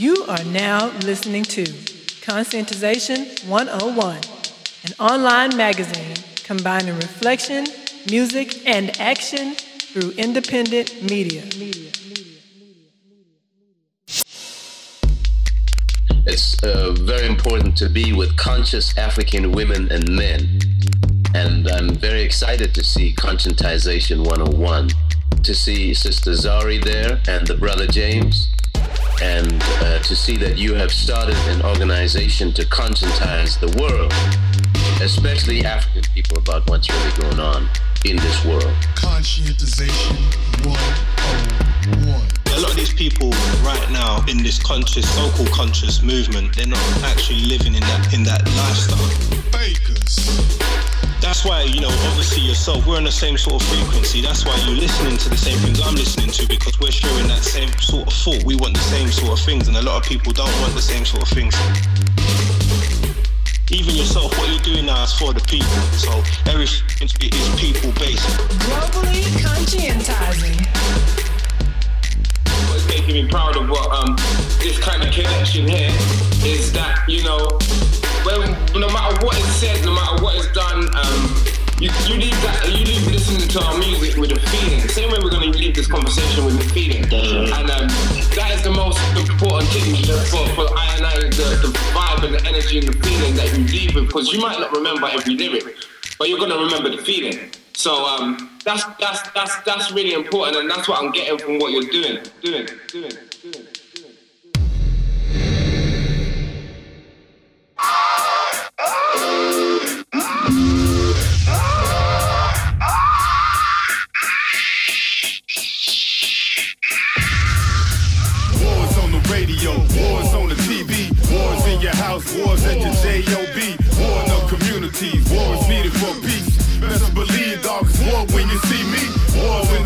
You are now listening to Conscientization 101, an online magazine combining reflection, music, and action through independent media. It's uh, very important to be with conscious African women and men. And I'm very excited to see Conscientization 101, to see Sister Zari there and the brother James, and uh, to see that you have started an organization to conscientize the world, especially African people, about what's really going on in this world. Conscientization 101. A lot of these people right now in this conscious, so-called conscious movement, they're not actually living in that in that lifestyle. Bakers. That's why, you know, obviously yourself, we're on the same sort of frequency. That's why you're listening to the same things I'm listening to because we're sharing that same sort of thought. We want the same sort of things, and a lot of people don't want the same sort of things. Even yourself, what you're doing now is for the people. So everything is people based. Globally conscientizing. Making me proud of what um this kind of connection here is that you know when no matter what is said, no matter what is done, um you, you leave that you leave listening to our music with a feeling. Same way we're gonna leave this conversation with a feeling. And um that is the most important thing for, for I and I, the, the vibe and the energy and the feeling that you leave with because you might not remember every lyric, but you're gonna remember the feeling. So um, that's that's that's that's really important, and that's what I'm getting from what you're doing, doing, doing, doing. Wars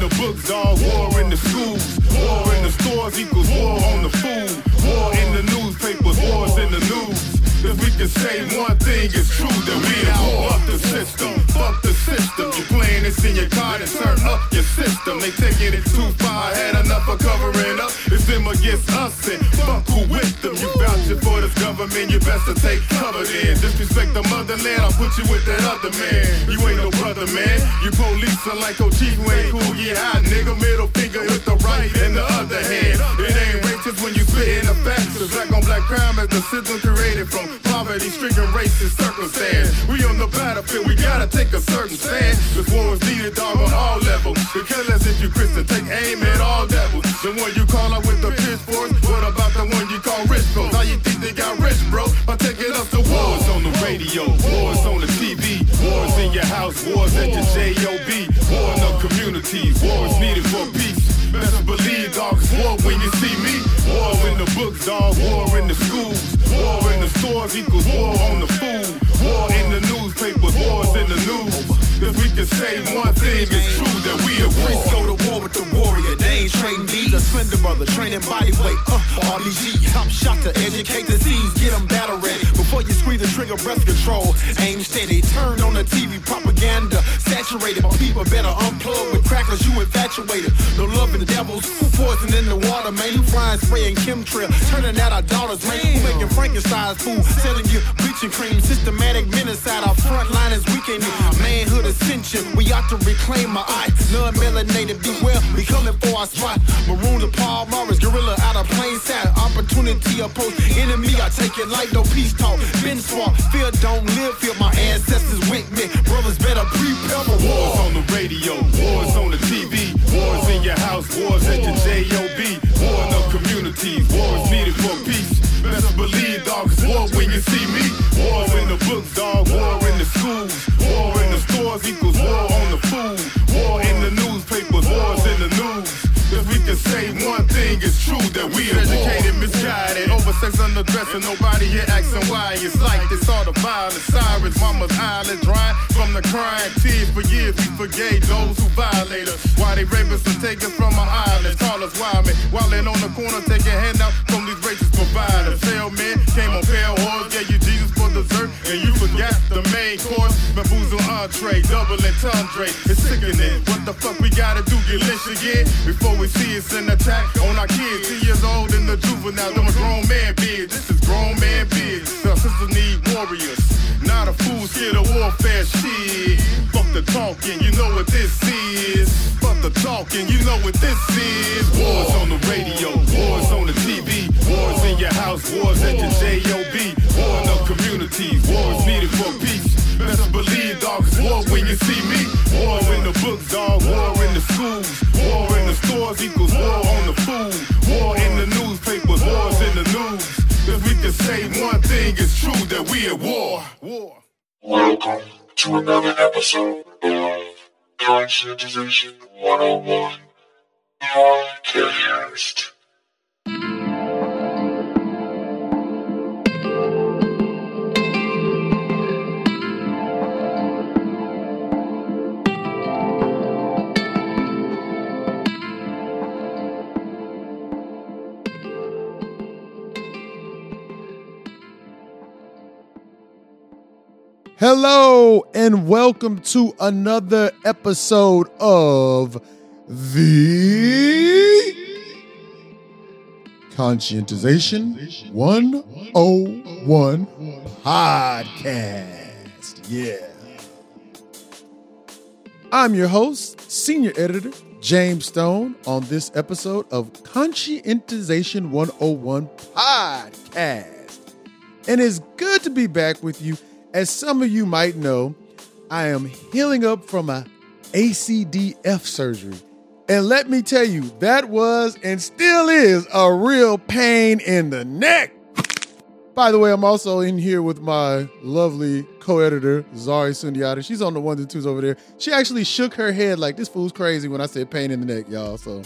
the books, dog, war in the schools, war in the stores equals war on the food, war in the newspapers, wars in the news. If we can say one thing is true, that we war. Fuck the system, fuck the system. You playing this in your car and turn up your system. They taking it too far, I had enough of covering up. It's them against us and fuck who with them. You vouching for this government, you best to take cover then. Disrespect the motherland, I'll put you with that other man. You ain't no brother, man. You police are like O'Chief, you ain't cool, yeah, hot nigga. Middle finger with the right and the other hand. It ain't racist when you spit in the facts. The black on black crime is the system created from poverty, stricken racist circumstance. We on the battlefield, we gotta take a certain stand. This war is needed, dog, on all levels. Because if you Christian, take aim at all devils. The one you call out with the pitchforks, what about the one you call rich bros? How you think they got rich, bro? By taking us to wars on the radio, wars on the TV, wars in your house, wars at your JOB, war in the communities, wars needed for peace. Best believe, dog, war when you see me. War in the books, dog, war in the schools, war in the stores equals war on the food, war in the newspapers, wars in the news. If we can say one thing, it's true that we war. Go to war with the warrior. Ain't trading these. A slender brother, training body weight. Uh, RBG, top shot to educate the seas. Get them battle ready. Before you squeeze the trigger, breath control. Aim steady. Turn on the TV propaganda. Saturated. My people better unplug with crackers. You infatuated. No love in the devils. Poison in the water, man? Who frying spray and chemtrail? Turning out our daughters, man. Who making Frankenstein's food? Selling you bleaching cream. Systematic menacide. Our front line is weakening. Manhood ascension. We ought to reclaim our eye. Non-melanated, beware. We coming for our Maroon to Paul Morris. Gorilla out of plain sight. Opportunity. Enemy, I take it like no peace talk. Been. Fear don't live. Feel my ancestors with me. Brothers better prepare for Wars war. on the radio, wars on the TV, wars in your house, wars at your JOB, war in the communities, wars needed for peace. Best believe, dog, it's war when you see me. Wars in the books, dog, war in the schools, war in the stores equals war can say one thing, is true that we are educated, misguided, oversex, underdressing. Nobody here asking why. It's like this all the violence. Sirens, mama's eyelids dry from the crying tears. For years we forgave those who violate us. Why they rape us and take us from our islands? Call us wild men, wildin' on the corner, taking handout from these racist providers. Sale men came on pale horse, gave you Jesus for dessert, and you forgot the main course. Bamboozle entree, double entendre. It's sickening what the fuck we gotta do? Get lynched again? Before we see us an attack on our kids. Two years old in the juvenile, a grown man bid. This is grown man bid. The sisters need warriors. Not a fool scared of warfare shit. Fuck the talking, you know what this is. Fuck the talking, you know what this is. Wars on the radio, wars on the TV, wars in your house, wars at your JOB, war in the communities, wars needed for peace. Best believe, dog, it's war when you see me. War in the books, dog, war in the schools, the stores equals war on the food, war in the newspapers, wars in the news. If we can say one thing, it's true that we at war. War. Welcome to another episode of Conscientization 101 Podcast. Hello and welcome to another episode of the Conscientization 101 Podcast. Yeah. I'm your host, senior editor James Stone, on this episode of Conscientization 101 Podcast. And it's good to be back with you. As some of you might know, I am healing up from a ACDF surgery. And let me tell you, that was and still is a real pain in the neck. By the way, I'm also in here with my lovely co-editor, Zari Sundiata. She's on the ones and twos over there. She actually shook her head like this fool's crazy when I said pain in the neck, y'all. So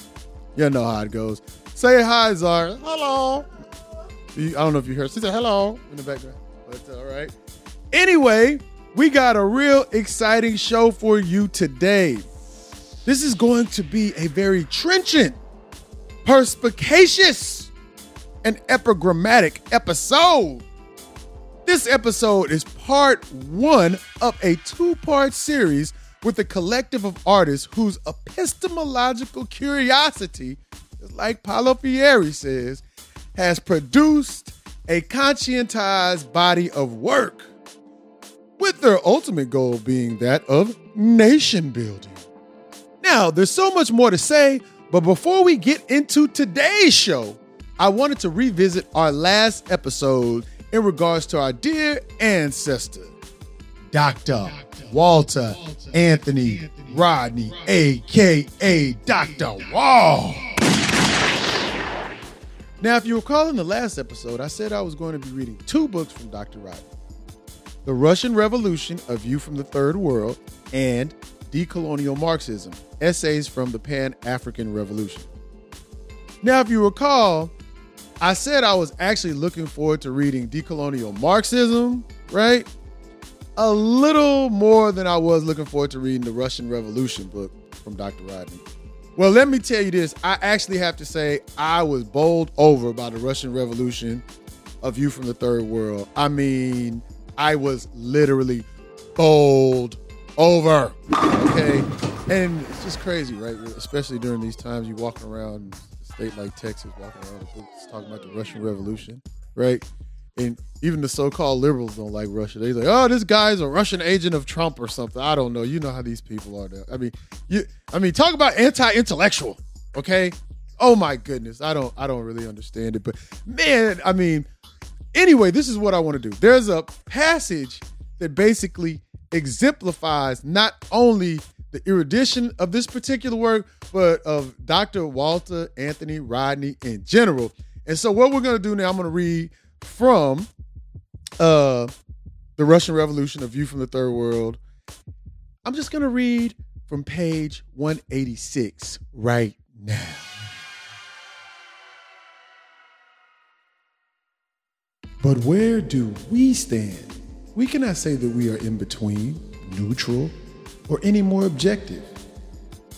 you know how it goes. Say hi, Zari. Hello. I don't know if you heard. She said hello in the background. But uh, all right. Anyway, we got a real exciting show for you today. This is going to be a very trenchant, perspicacious, and epigrammatic episode. This episode is part one of a two part series with a collective of artists whose epistemological curiosity, like Paulo Freire says, has produced a conscientized body of work, with their ultimate goal being that of nation building. Now, there's so much more to say, but before we get into today's show, I wanted to revisit our last episode in regards to our dear ancestor, Dr. Walter Anthony Rodney, aka Dr. Wall. Now, if you recall in the last episode, I said I was going to be reading two books from Dr. Rodney The Russian Revolution, A View from the Third World, and Decolonial Marxism Essays from the Pan African Revolution. Now, if you recall, I said I was actually looking forward to reading Decolonial Marxism, right? A little more than I was looking forward to reading the Russian Revolution book from Dr. Rodney. Well, let me tell you this. I actually have to say I was bowled over by the Russian Revolution, A View from the Third World. I mean, I was literally bowled over. Okay. And it's just crazy, right? Especially during these times, you walking around a state like Texas, walking around talking about the Russian Revolution, right? And even the so-called liberals don't like Russia. They're like, "Oh, this guy's a Russian agent of Trump or something." I don't know. You know how these people are. There. I mean, you. I mean, talk about anti-intellectual. Okay. Oh my goodness. I don't. I don't really understand it. But man, I mean, anyway, this is what I want to do. There's a passage that basically exemplifies not only the erudition of this particular work, but of Dr. Walter Anthony Rodney in general. And so, what we're going to do now, I'm going to read from uh, the Russian Revolution, A View from the Third World. I'm just going to read from page 186 right now. But where do we stand? We cannot say that we are in between, neutral, or any more objective.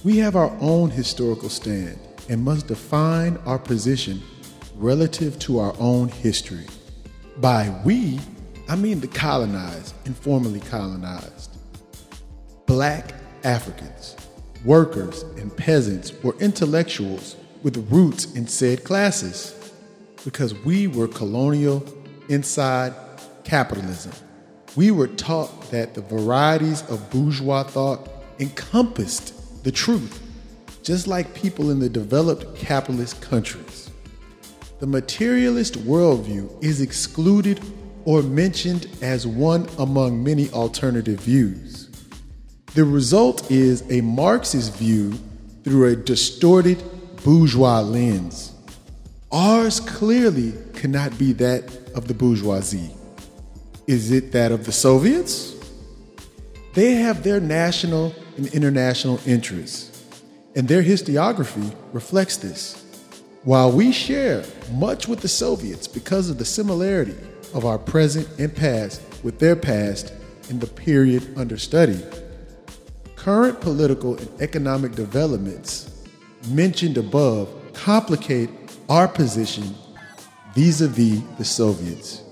We have our own historical stand and must define our position relative to our own history. By we, I mean the colonized and formerly colonized, black Africans, workers and peasants were intellectuals with roots in said classes because we were colonial inside capitalism. We were taught that the varieties of bourgeois thought encompassed the truth, just like people in the developed capitalist countries. The materialist worldview is excluded or mentioned as one among many alternative views. The result is a Marxist view through a distorted bourgeois lens. Ours clearly cannot be that of the bourgeoisie. Is it that of the Soviets? They have their national and international interests, and their historiography reflects this. While we share much with the Soviets because of the similarity of our present and past with their past in the period under study, current political and economic developments mentioned above complicate our position vis a vis the Soviets.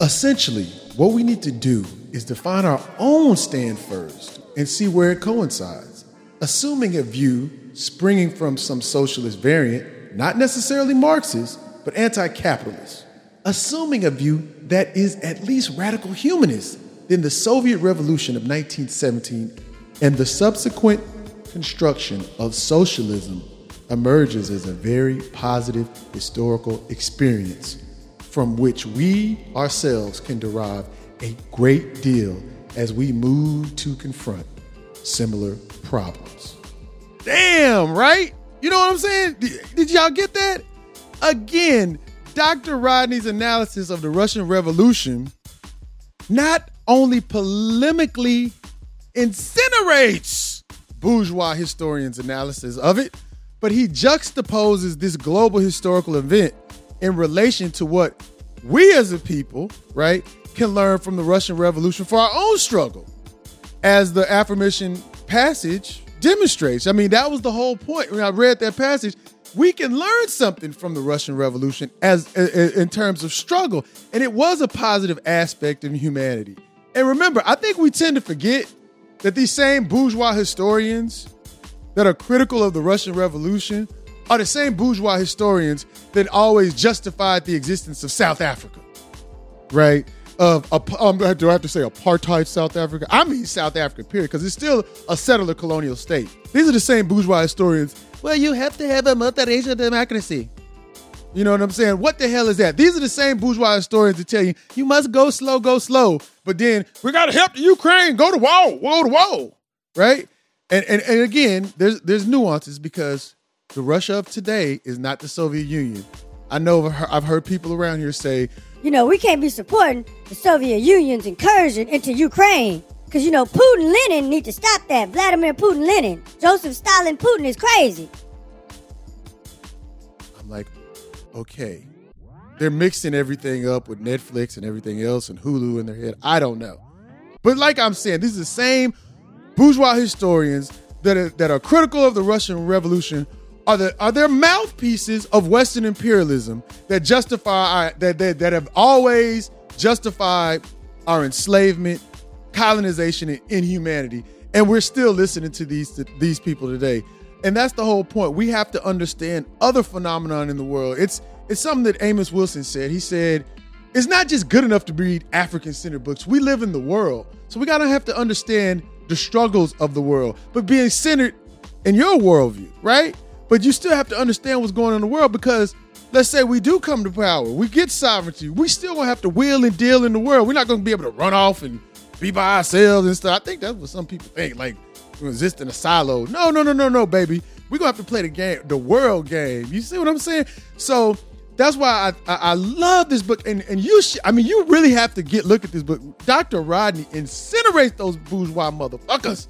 Essentially, what we need to do is define our own stand first and see where it coincides, assuming a view springing from some socialist variant, not necessarily Marxist, but anti capitalist, assuming a view that is at least radical humanist, then the Soviet Revolution of 1917 and the subsequent construction of socialism emerges as a very positive historical experience from which we ourselves can derive a great deal as we move to confront similar problems. Damn, right? You know what I'm saying? Did, did y'all get that? Again, Dr. Rodney's analysis of the Russian Revolution not only polemically incinerates bourgeois historians' analysis of it, but he juxtaposes this global historical event in relation to what we as a people, right, can learn from the Russian Revolution for our own struggle. As the aforementioned passage demonstrates. I mean, that was the whole point. When I read that passage, we can learn something from the Russian Revolution as in terms of struggle, and it was a positive aspect of humanity. And remember, I think we tend to forget that these same bourgeois historians that are critical of the Russian Revolution are the same bourgeois historians that always justified the existence of South Africa, right? Of um, do I have to say apartheid South Africa? I mean South Africa, period, because it's still a settler colonial state. These are the same bourgeois historians. Well, you have to have a multiracial democracy. You know what I'm saying? What the hell is that? These are the same bourgeois historians that tell you you must go slow, go slow. But then we got to help the Ukraine go to wall, wall to wall, right? And, and and again, there's there's nuances because the Russia of today is not the Soviet Union. I know I've heard people around here say, you know, we can't be supporting the Soviet Union's incursion into Ukraine. Because, you know, Putin Lenin need to stop that. Vladimir Putin Lenin. Joseph Stalin Putin is crazy. I'm like, okay. They're mixing everything up with Netflix and everything else and Hulu in their head. I don't know. But like I'm saying, this is the same bourgeois historians that are, that are critical of the Russian Revolution are the are there mouthpieces of Western imperialism that justify that, that that have always justified our enslavement, colonization, and inhumanity, and we're still listening to these to these people today. And that's the whole point. We have to understand other phenomenon in the world. It's it's something that Amos Wilson said. He said, "It's not just good enough to read African-centered books. We live in the world, so we gotta have to understand the struggles of the world, but being centered in your worldview, right? But you still have to understand what's going on in the world because let's say we do come to power, we get sovereignty, we still gonna have to wheel and deal in the world. We're not gonna be able to run off and be by ourselves and stuff. I think that's what some people think, like exist in a silo. No, no, no, no, no, baby. We're gonna have to play the game, the world game. You see what I'm saying? So that's why I, I, I love this book. And and you sh- I mean you really have to get look at this book. Dr. Rodney incinerates those bourgeois motherfuckers.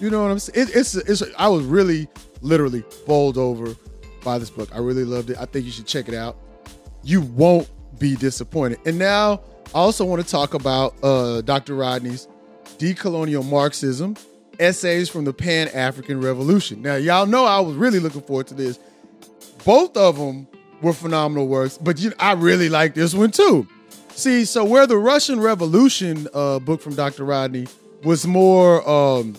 You know what I'm saying? It, it's it's I was really literally bowled over by this book. I really loved it. I think you should check it out. You won't be disappointed. And now I also want to talk about uh, Dr. Rodney's Decolonial Marxism, Essays from the Pan African Revolution. Now, y'all know I was really looking forward to this. Both of them were phenomenal works, but you, I really like this one too. See, so where the Russian Revolution uh, book from Dr. Rodney was more um,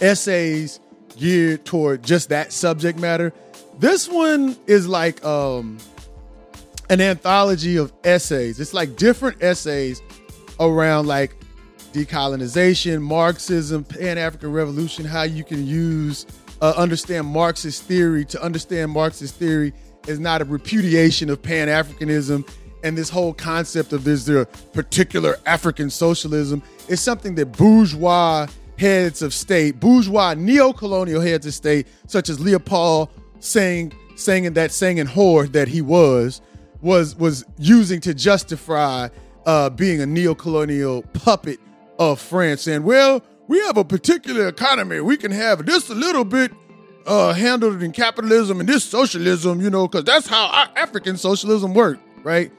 essays geared toward just that subject matter. This one is like um, an anthology of essays. It's like different essays around like decolonization, Marxism, Pan African Revolution, how you can use, uh, understand Marxist theory. To understand Marxist theory is not a repudiation of Pan Africanism and this whole concept of there's the particular African socialism is something that bourgeois heads of state, bourgeois neo-colonial heads of state, such as Leopold saying saying that saying in whore that he was, was was using to justify uh, being a neo-colonial puppet of France, saying, well, we have a particular economy. We can have this a little bit uh, handled in capitalism and this socialism, you know, because that's how our African socialism worked, right?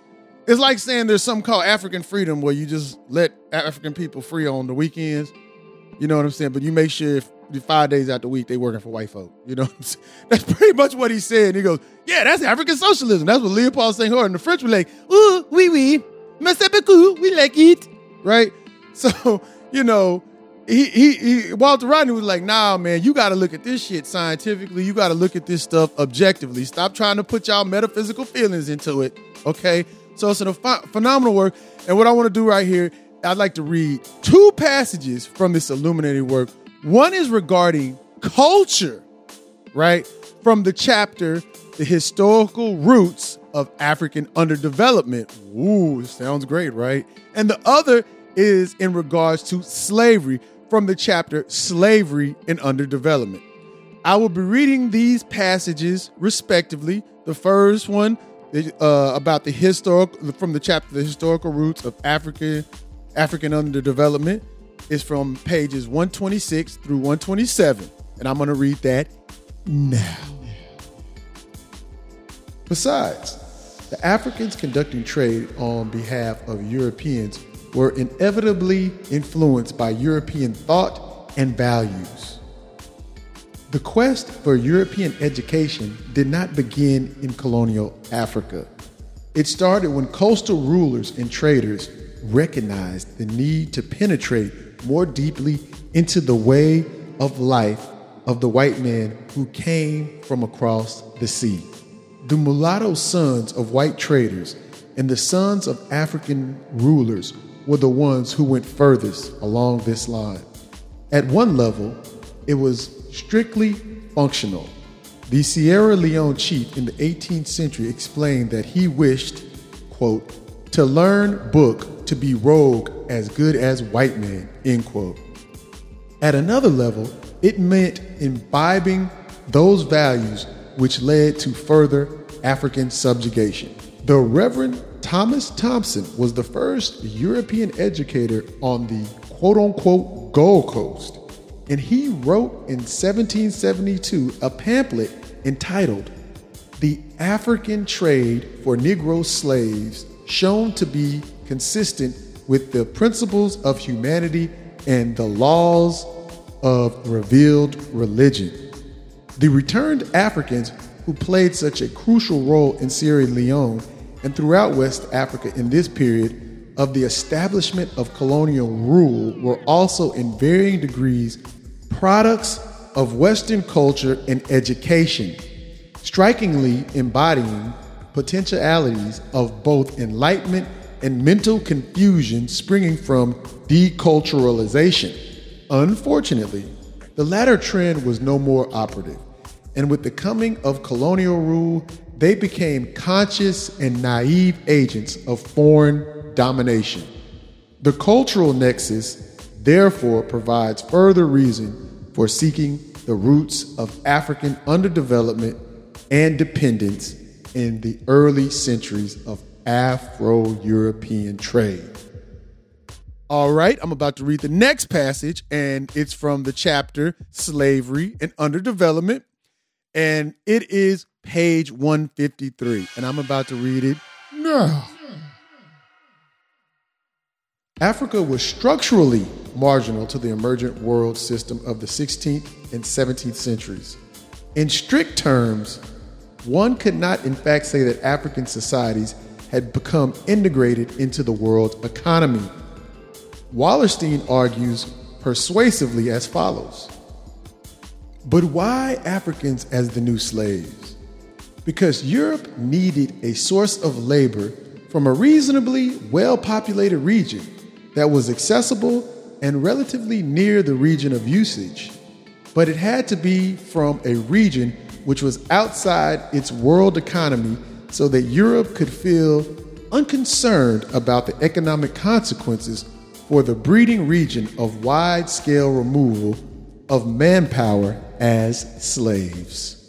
It's like saying there's something called African freedom where you just let African people free on the weekends. You know what I'm saying? But you make sure if five days out the week they working for white folk. You know, that's pretty much what he said. he goes, "Yeah, that's African socialism." That's what Leopold Senghor and the French were like, "Ooh, oui, oui, merci beaucoup, we like it." Right? So you know, he, he, he Walter Rodney was like, "Nah, man, you got to look at this shit scientifically. You got to look at this stuff objectively. Stop trying to put y'all metaphysical feelings into it." Okay, so it's a ph- phenomenal work. And what I want to do right here, I'd like to read two passages from this illuminated work. One is regarding culture, right? From the chapter, The Historical Roots of African Underdevelopment. Ooh, sounds great, right? And the other is in regards to slavery from the chapter Slavery and Underdevelopment. I will be reading these passages respectively. The first one uh, about the historical from the chapter the historical roots of African African underdevelopment is from pages 126 through 127 and I'm going to read that now. Besides, the Africans conducting trade on behalf of Europeans were inevitably influenced by European thought and values. The quest for European education did not begin in colonial Africa. It started when coastal rulers and traders recognized the need to penetrate more deeply into the way of life of the white man who came from across the sea. The mulatto sons of white traders and the sons of African rulers were the ones who went furthest along this line. At one level, it was strictly functional. The Sierra Leone chief in the 18th century explained that he wished, quote, to learn book to be rogue as good as white man, end quote. At another level, it meant imbibing those values which led to further African subjugation. The Reverend Thomas Thompson was the first European educator on the quote unquote Gold Coast and he wrote in 1772 a pamphlet entitled The African Trade for Negro Slaves, shown to be consistent with the principles of humanity and the laws of revealed religion. The returned Africans who played such a crucial role in Sierra Leone and throughout West Africa in this period of the establishment of colonial rule were also in varying degrees products of Western culture and education, strikingly embodying potentialities of both enlightenment and mental confusion springing from deculturalization. Unfortunately, the latter trend was no more operative, and with the coming of colonial rule, they became conscious and naive agents of foreign domination. The cultural nexus, therefore, provides further reason for seeking the roots of African underdevelopment and dependence in the early centuries of Afro European trade. All right, I'm about to read the next passage, and it's from the chapter Slavery and Underdevelopment, and it is page 153, and I'm about to read it now. Africa was structurally marginal to the emergent world system of the 16th and 17th centuries. In strict terms, one could not, in fact, say that African societies had become integrated into the world economy. Wallerstein argues persuasively as follows But why Africans as the new slaves? Because Europe needed a source of labor from a reasonably well populated region that was accessible and relatively near the region of usage. But it had to be from a region which was outside its world economy so that Europe could feel unconcerned about the economic consequences for the breeding region of wide scale removal of manpower as slaves.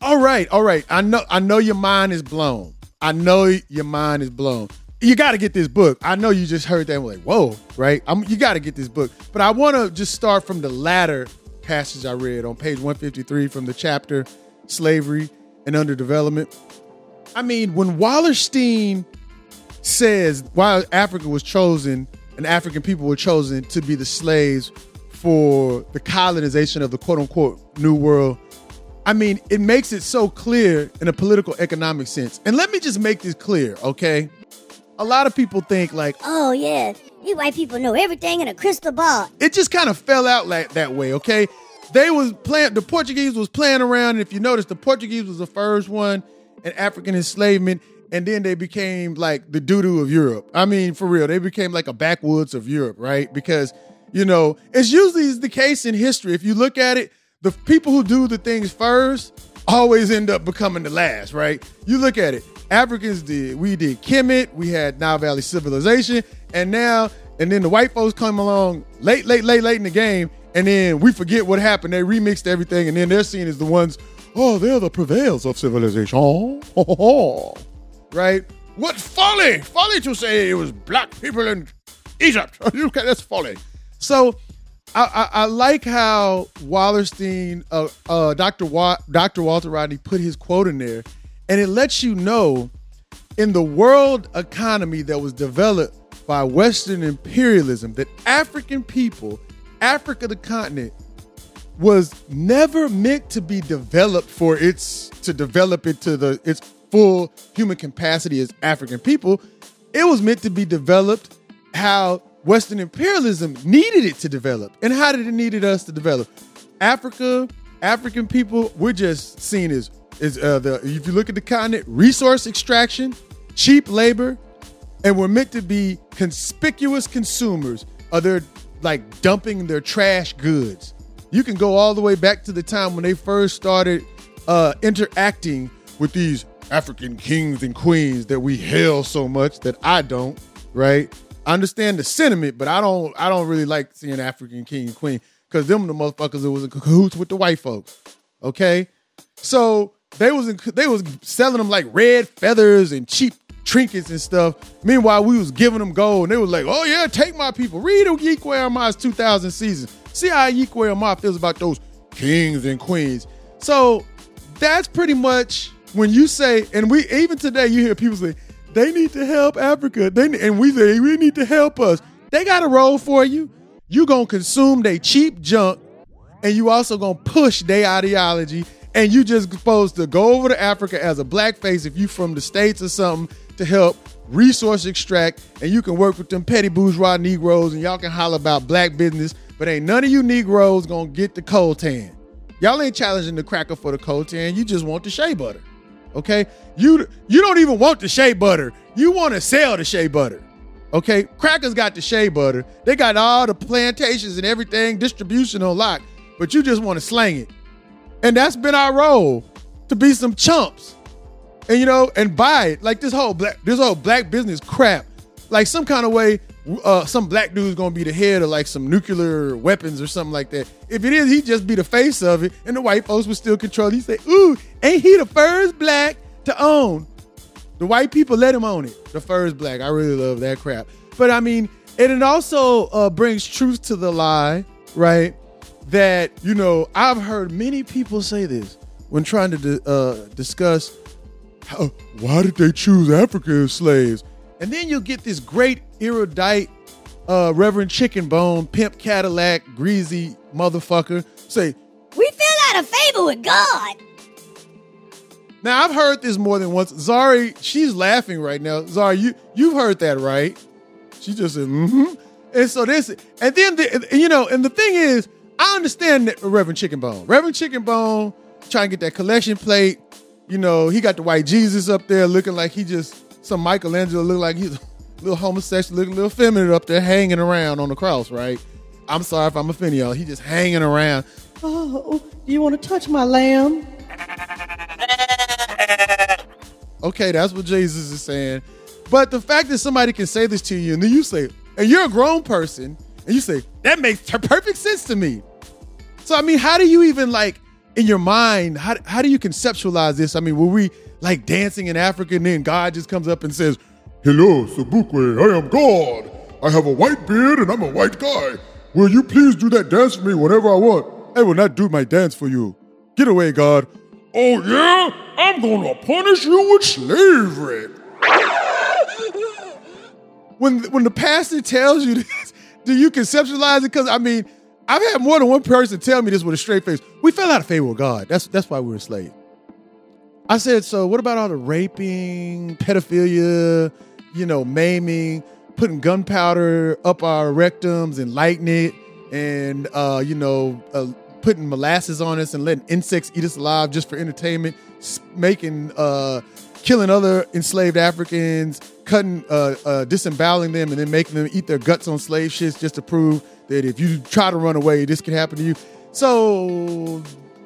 All right, all right. I know I know your mind is blown. I know your mind is blown. You got to get this book. I know you just heard that and like, "Whoa!" Right? I'm, you got to get this book. But I want to just start from the latter passage I read on page 153 from the chapter "Slavery and Underdevelopment." I mean, when Wallerstein says why Africa was chosen and African people were chosen to be the slaves for the colonization of the quote unquote New World. I mean, it makes it so clear in a political economic sense. And let me just make this clear, okay? A lot of people think like, Oh yeah, you white people know everything in a crystal ball. it just kind of fell out like that way, okay? They was playing the Portuguese was playing around, and if you notice, the Portuguese was the first one in African enslavement, and then they became like the doo-doo of Europe. I mean, for real, they became like a backwoods of Europe, right? Because, you know, it's usually the case in history. If you look at it, the people who do the things first always end up becoming the last, right? You look at it. Africans did. We did Kemet. We had Nile Valley civilization, and now and then the white folks come along late, late, late, late in the game, and then we forget what happened. They remixed everything, and then they're seen as the ones. Oh, they're the prevails of civilization. Oh, right? What folly! Folly to say it was black people in Egypt. That's folly. So I, I, like how Wallerstein, uh, uh, Dr. Wa- Dr. Walter Rodney put his quote in there, and it lets you know in the world economy that was developed by Western imperialism that African people, Africa the continent, was never meant to be developed for its to develop it to the its full human capacity as African people. It was meant to be developed how Western imperialism needed it to develop. And how did it needed us to develop? Africa, African people, we're just seen as is uh, the if you look at the continent, resource extraction, cheap labor, and we're meant to be conspicuous consumers. Are they like dumping their trash goods? You can go all the way back to the time when they first started uh, interacting with these African kings and queens that we hail so much that I don't. Right? I understand the sentiment, but I don't. I don't really like seeing African king and queen because them the motherfuckers that was in cahoots with the white folks. Okay, so they was in, they was selling them like red feathers and cheap trinkets and stuff. Meanwhile, we was giving them gold, and they was like, "Oh yeah, take my people." Read Ayi Kwei Armah's 2000 season. See how Ayi Kwei Armah feels about those kings and queens. So that's pretty much when you say, and we even today you hear people say they need to help Africa. They and we say we need to help us. They got a role for you. You gonna consume they cheap junk, and you also gonna push their ideology. And you just supposed to go over to Africa as a blackface if you from the states or something to help resource extract, and you can work with them petty bourgeois Negroes, and y'all can holler about black business. But ain't none of you Negroes gonna get the coltan. Y'all ain't challenging the cracker for the coltan. You just want the shea butter. Okay? You you don't even want the shea butter. You want to sell the shea butter. Okay? Crackers got the shea butter. They got all the plantations and everything, distribution on lock, but you just want to slang it. And that's been our role to be some chumps. And you know, and buy it. Like this whole black this whole black business crap. Like some kind of way uh, some black dude's gonna be the head of like some nuclear weapons or something like that. If it is, he'd just be the face of it, and the white folks would still control. He'd say, "Ooh, ain't he the first black to own?" The white people let him own it. The first black. I really love that crap. But I mean, and it also uh, brings truth to the lie, right? That you know, I've heard many people say this when trying to uh, discuss how, why did they choose Africa as slaves? And then you'll get this great erudite uh, Reverend Chicken Bone, Pimp Cadillac, greasy motherfucker say, We fell out of favor with God. Now I've heard this more than once. Zari, she's laughing right now. Zari, you you've heard that, right? She just said, mm-hmm. And so this, and then the, you know, and the thing is, I understand that Reverend Chicken Bone. Reverend Chicken Bone trying to get that collection plate. You know, he got the white Jesus up there looking like he just some Michelangelo look like he's a little homosexual, looking a little feminine up there hanging around on the cross, right? I'm sorry if I'm offending y'all. He just hanging around. Oh, do you want to touch my lamb? Okay, that's what Jesus is saying. But the fact that somebody can say this to you and then you say, and you're a grown person, and you say, that makes perfect sense to me. So, I mean, how do you even like in your mind, how, how do you conceptualize this? I mean, were we like dancing in Africa and then God just comes up and says, Hello, Sobukwe, I am God. I have a white beard and I'm a white guy. Will you please do that dance for me whenever I want? I will not do my dance for you. Get away, God. Oh, yeah? I'm gonna punish you with slavery. when when the pastor tells you this, do you conceptualize it? Because I mean, I've had more than one person tell me this with a straight face. We fell out of favor with God. That's that's why we were enslaved. I said, so what about all the raping, pedophilia, you know, maiming, putting gunpowder up our rectums and lighting it, and uh, you know, uh, putting molasses on us and letting insects eat us alive just for entertainment, making, uh, killing other enslaved Africans, cutting, uh, uh, disemboweling them, and then making them eat their guts on slave ships just to prove that if you try to run away, this can happen to you. So,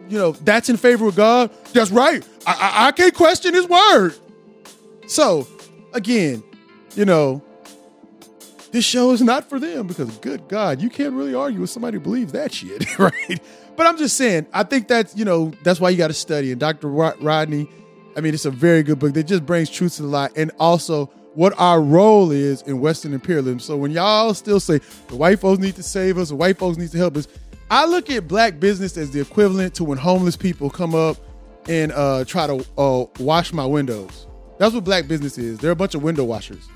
you know, that's in favor of God. That's right. I, I, I can't question His word. So, again, you know, this show is not for them because good God, you can't really argue with somebody who believes that shit, right? But I'm just saying, I think that's, you know, that's why you got to study. And Dr. Rodney, I mean, it's a very good book that just brings truth to the light and also what our role is in Western imperialism. So when y'all still say the white folks need to save us, the white folks need to help us, I look at black business as the equivalent to when homeless people come up and uh, try to uh, wash my windows. That's what black business is. They're a bunch of window washers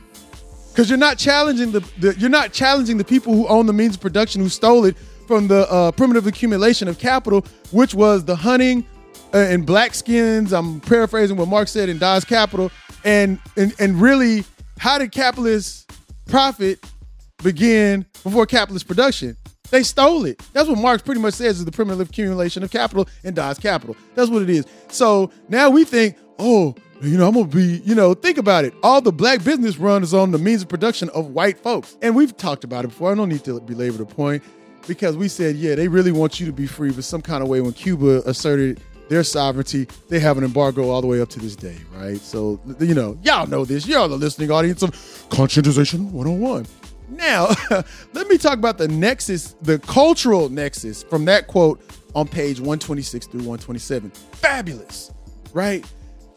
because you're not challenging the, the you're not challenging the people who own the means of production who stole it from the uh, primitive accumulation of capital, which was the hunting uh, and black skins. I'm paraphrasing what Marx said in Das Kapital, and and and really, how did capitalist profit begin before capitalist production? They stole it. That's what Marx pretty much says is the primitive accumulation of capital and Das Kapital. That's what it is. So now we think, oh, you know, I'm gonna be, you know, think about it. All the black business run is on the means of production of white folks. And we've talked about it before. I don't need to belabor the point because we said, yeah, they really want you to be free, but some kind of way when Cuba asserted their sovereignty, they have an embargo all the way up to this day, right? So, you know, y'all know this. Y'all the listening audience of Conscientization 101. Now, let me talk about the nexus, the cultural nexus from that quote on page 126 through 127. Fabulous, right?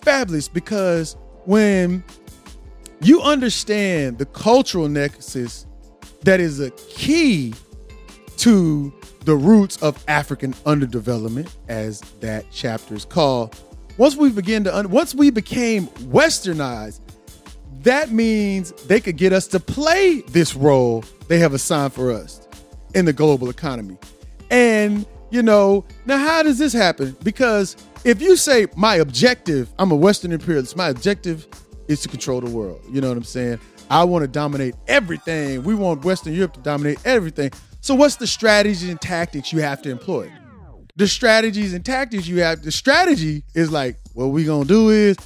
Fabulous because when you understand the cultural nexus that is a key to the roots of African underdevelopment, as that chapter is called. Once we begin to, un- once we became westernized, that means they could get us to play this role they have assigned for us in the global economy. And, you know, now how does this happen? Because if you say, my objective, I'm a Western imperialist, my objective is to control the world. You know what I'm saying? I want to dominate everything. We want Western Europe to dominate everything. So, what's the strategies and tactics you have to employ? The strategies and tactics you have, the strategy is like, what we gonna do is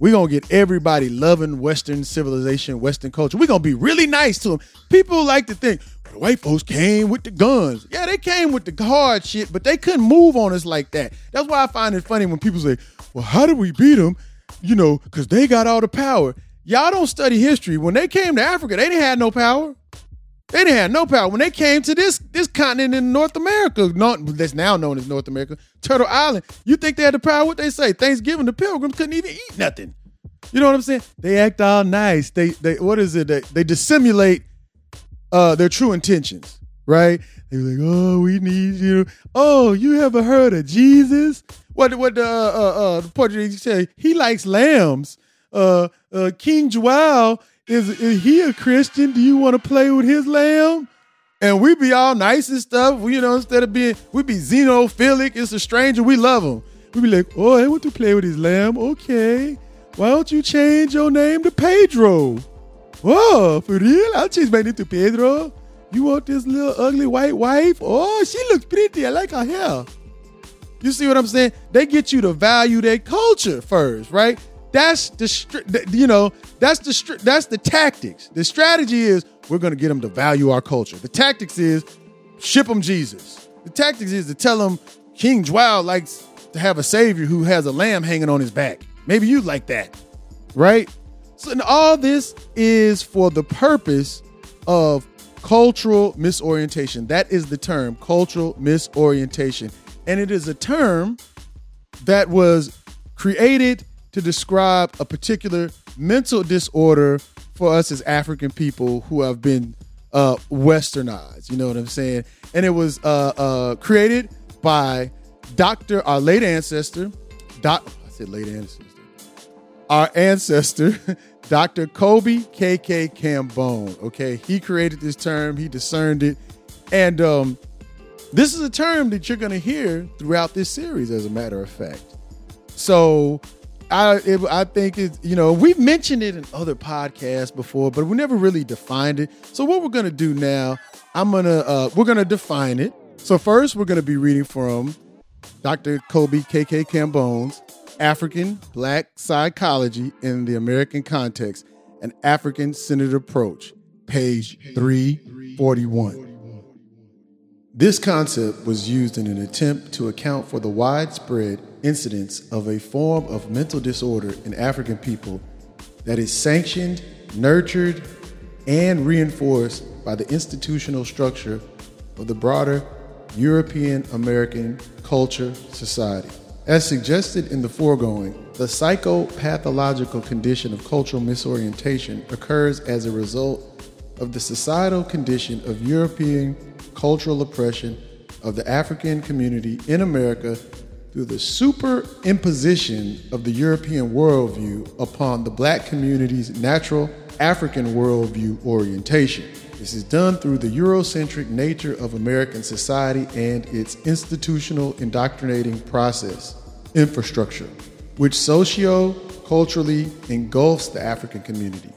we're gonna get everybody loving Western civilization, Western culture. We're gonna be really nice to them. People like to think the white folks came with the guns. Yeah, they came with the hard shit, but they couldn't move on us like that. That's why I find it funny when people say, well, how did we beat them? You know, because they got all the power. Y'all don't study history. When they came to Africa, they didn't have no power. They didn't have no power. When they came to this this continent in North America, that's now known as North America, Turtle Island, you think they had the power? What they say? Thanksgiving, the pilgrims couldn't even eat nothing. You know what I'm saying? They act all nice. They they what is it? They, they dissimulate uh their true intentions, right? They were like, oh, we need you. Oh, you ever heard of Jesus? What what the uh, uh, uh, the Portuguese say? He likes lambs. Uh, uh, King Joao is is he a Christian? Do you want to play with his lamb? And we'd be all nice and stuff. You know, instead of being we'd be xenophilic. It's a stranger. We love him. We'd be like, oh, I want to play with his lamb. Okay, why don't you change your name to Pedro? Oh, for real? I'll change my name to Pedro. You want this little ugly white wife? Oh, she looks pretty. I like her hair. You see what I'm saying? They get you to value their culture first, right? That's the you know that's the that's the tactics. The strategy is we're going to get them to value our culture. The tactics is ship them Jesus. The tactics is to tell them King Dwell likes to have a savior who has a lamb hanging on his back. Maybe you like that, right? So and all this is for the purpose of cultural misorientation. That is the term, cultural misorientation. And it is a term that was created to describe a particular mental disorder for us as African people who have been uh, westernized. You know what I'm saying? And it was uh, uh, created by Dr. our late ancestor, doc, I said late ancestor, our ancestor, Dr. Kobi KK Kambon. Okay, he created this term, he discerned it, and um, this is a term that you're going to hear throughout this series, as a matter of fact. So, I it, I think it's you know we've mentioned it in other podcasts before, but we never really defined it. So what we're to do now, I'm gonna uh, we're to define it. So first, we're to be reading from Dr. Kobi KK Kambon's African Black Psychology in the American Context, an African Centered Approach, page 341. This concept was used in an attempt to account for the widespread incidence of a form of mental disorder in African people that is sanctioned, nurtured, and reinforced by the institutional structure of the broader European American culture society. As suggested in the foregoing, the psychopathological condition of cultural misorientation occurs as a result of the societal condition of European cultural oppression of the African community in America through the superimposition of the European worldview upon the black community's natural African worldview orientation. This is done through the Eurocentric nature of American society and its institutional indoctrinating process, infrastructure, which socio culturally engulfs the African community.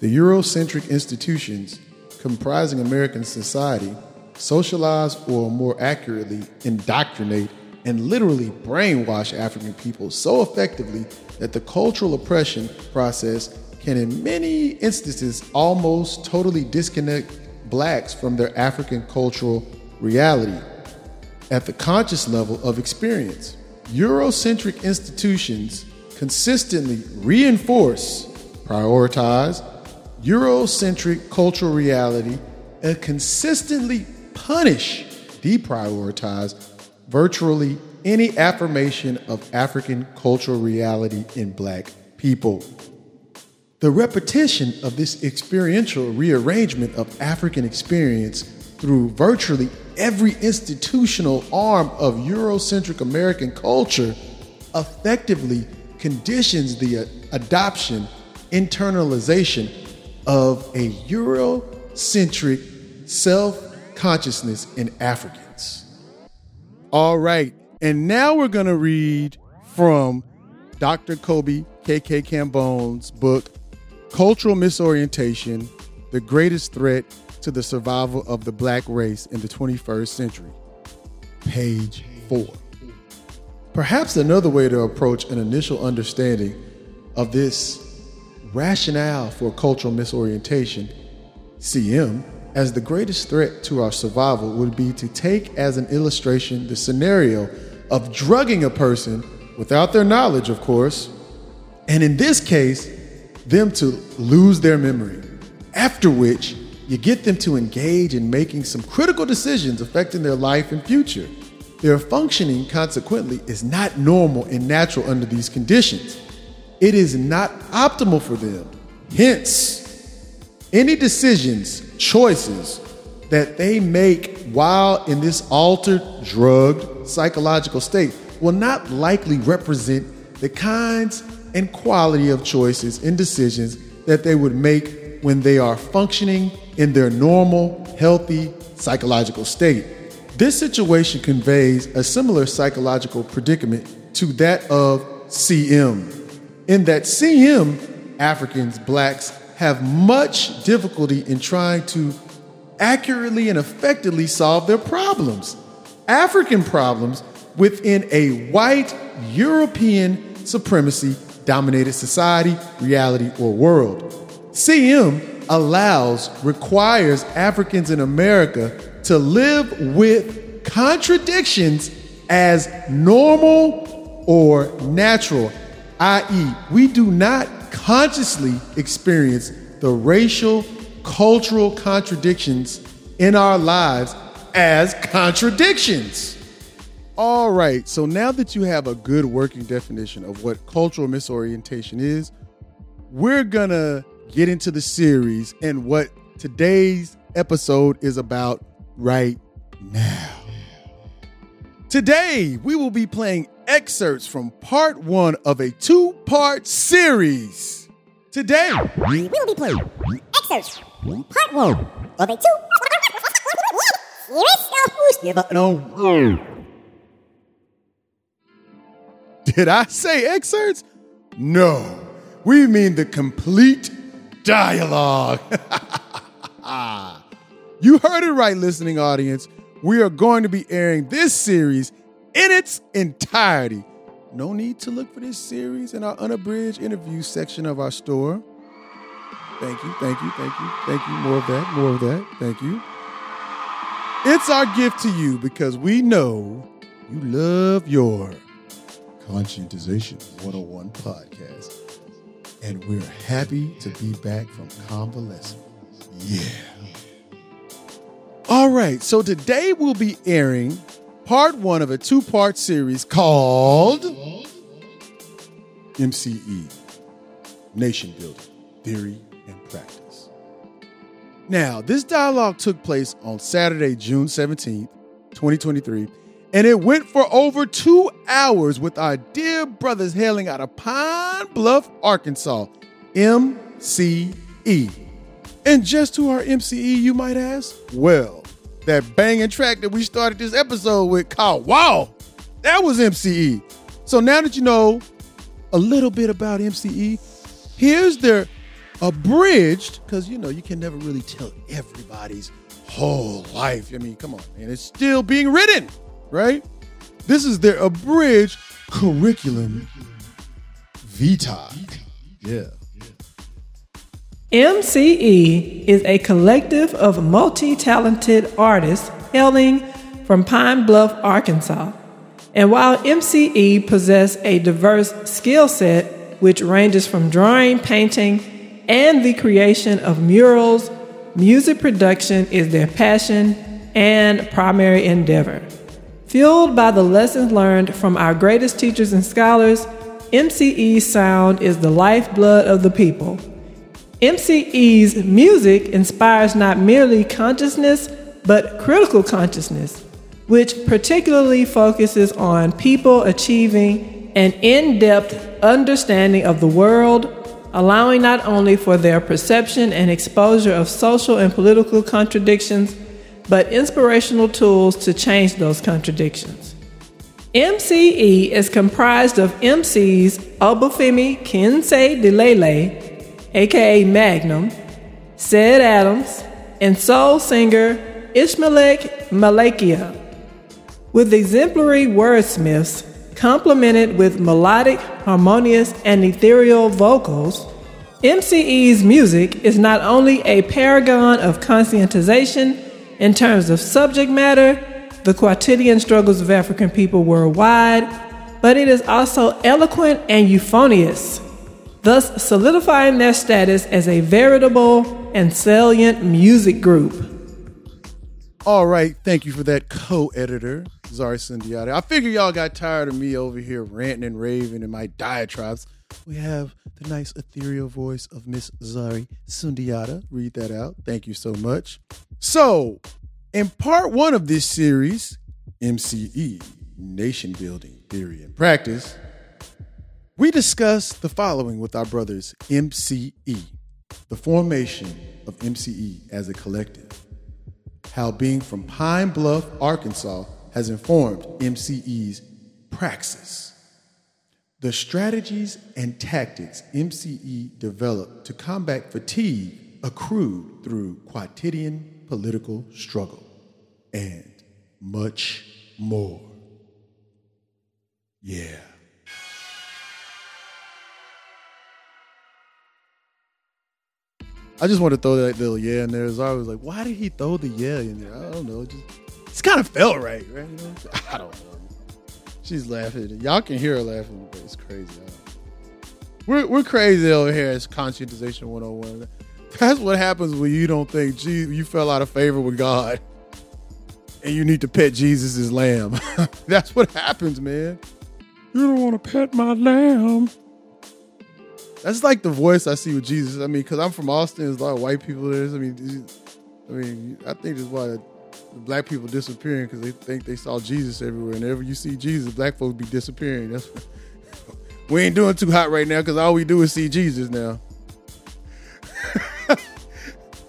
The Eurocentric institutions comprising American society socialize, or more accurately, indoctrinate and literally brainwash African people so effectively that the cultural oppression process can, in many instances, almost totally disconnect blacks from their African cultural reality at the conscious level of experience. Eurocentric institutions consistently reinforce, prioritize Eurocentric cultural reality and consistently punish, deprioritize virtually any affirmation of African cultural reality in black people. The repetition of this experiential rearrangement of African experience through virtually every institutional arm of Eurocentric American culture effectively conditions the uh, adoption, internalization of a Eurocentric self consciousness in Africans. All right, and now we're going to read from Dr. Kobi KK Kambon's book, Cultural Misorientation The Greatest Threat to the Survival of the Black Race in the 21st Century, page four. Perhaps another way to approach an initial understanding of this rationale for cultural misorientation, CM, as the greatest threat to our survival would be to take as an illustration the scenario of drugging a person without their knowledge, of course, and in this case, them to lose their memory. After which, you get them to engage in making some critical decisions affecting their life and future. Their functioning, consequently, is not normal and natural under these conditions. It is not optimal for them. Hence, any decisions, choices that they make while in this altered, drugged psychological state will not likely represent the kinds and quality of choices and decisions that they would make when they are functioning in their normal, healthy psychological state. This situation conveys a similar psychological predicament to that of CM, in that CM, Africans, blacks, have much difficulty in trying to accurately and effectively solve their problems, African problems within a white European supremacy dominated society, reality, or world. CM allows, requires Africans in America to live with contradictions as normal or natural, i.e., we do not consciously experience the racial, cultural contradictions in our lives as contradictions. All right, so now that you have a good working definition of what cultural misorientation is, we're gonna get into the series and what today's episode is about right now. Today, we will be playing excerpts from part one of a two part series. Today, We will be playing excerpts part one of a two series. no. Did I say excerpts? No. We mean the complete dialogue. you heard it right, listening audience. We are going to be airing this series in its entirety. No need to look for this series in our unabridged interview section of our store. Thank you, thank you, thank you, thank you. More of that, more of that. Thank you. It's our gift to you because we know you love your Conscientization 101 podcast. And we're happy to be back from convalescence. Yeah. All right, so today we'll be airing part one of a two part series called MCE Nation Building Theory and Practice. Now, this dialogue took place on Saturday, June 17th, 2023, and it went for over two hours with our dear brothers hailing out of Pine Bluff, Arkansas, MCE. And just to our MCE, you might ask? Well, that banging track that we started this episode with called Wow, that was MCE. So now that you know a little bit about MCE, here's their abridged, because you know, you can never really tell everybody's whole life. I mean, come on, man, it's still being written, right? This is their abridged curriculum vitae. Yeah. MCE is a collective of multi talented artists hailing from Pine Bluff, Arkansas. And while MCE possess a diverse skill set, which ranges from drawing, painting, and the creation of murals, music production is their passion and primary endeavor. Fueled by the lessons learned from our greatest teachers and scholars, MCE's sound is the lifeblood of the people. MCE's music inspires not merely consciousness, but critical consciousness, which particularly focuses on people achieving an in depth understanding of the world, allowing not only for their perception and exposure of social and political contradictions, but inspirational tools to change those contradictions. MCE is comprised of MCs Obafemi Kiensiedilele, aka Magnum, Ced Adamz, and soul singer Eshmelek Malakyah. With exemplary wordsmiths complemented with melodic, harmonious, and ethereal vocals, MCE's music is not only a paragon of conscientization in terms of subject matter, the quotidian struggles of African people worldwide, but it is also eloquent and euphonious, thus solidifying their status as a veritable and salient music group. All right, thank you for that co-editor, Zari Sundiata. I figure y'all got tired of me over here ranting and raving in my diatribes. We have the nice ethereal voice of Miss Zari Sundiata. Read that out. Thank you so much. So, in part one of this series, MCE, Nation Building Theory and Practice, we discuss the following with our brothers MCE, the formation of MCE as a collective how being from Pine Bluff, Arkansas, has informed MCE's praxis. The strategies and tactics MCE developed to combat fatigue accrued through quotidian political struggle, and much more. Yeah. I just want to throw that little yeah in there. As I was like, why did he throw the yeah in there? I don't know. It just it's kind of felt right, right? You know? I don't know. She's laughing. Y'all can hear her laughing, but it's crazy. We're we're crazy over here. It's conscientization 101. That's what happens when you don't think gee, you fell out of favor with God, and you need to pet Jesus lamb. That's what happens, man. You don't want to pet my lamb. That's like the voice I see with Jesus. I mean, because I'm from Austin, there's a lot of white people there. I mean, I mean, I think that's why the black people disappearing because they think they saw Jesus everywhere. And whenever you see Jesus, black folks be disappearing. That's we ain't doing too hot right now because all we do is see Jesus now.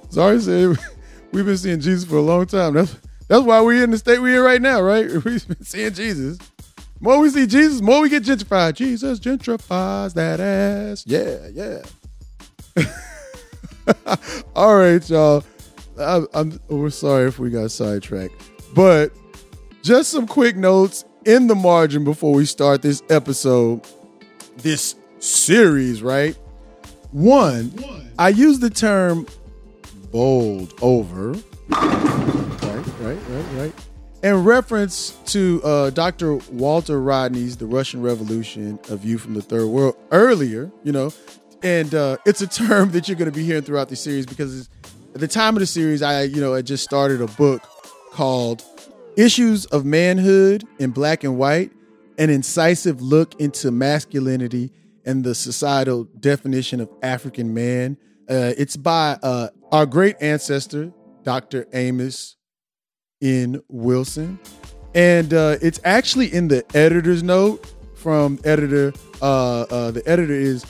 Sorry, said we've been seeing Jesus for a long time. That's that's why we're in the state we're in right now, right? We've been seeing Jesus. More we see Jesus, more we get gentrified. Jesus gentrifies that ass. Yeah, yeah. All right, y'all. I, I'm we're sorry if we got sidetracked, but just some quick notes in the margin before we start this episode, this series. Right. One, I use the term bold over. In reference to uh, Dr. Walter Rodney's The Russian Revolution, A View from the Third World earlier, you know, and uh, it's a term that you're going to be hearing throughout the series because at the time of the series, I, you know, I just started a book called Issues of Manhood in Black and White, an incisive look into masculinity and the societal definition of African man. Uh, it's by uh, our great ancestor, Dr. Amos in Wilson. And uh, it's actually in the editor's note from editor. Uh, uh, the editor is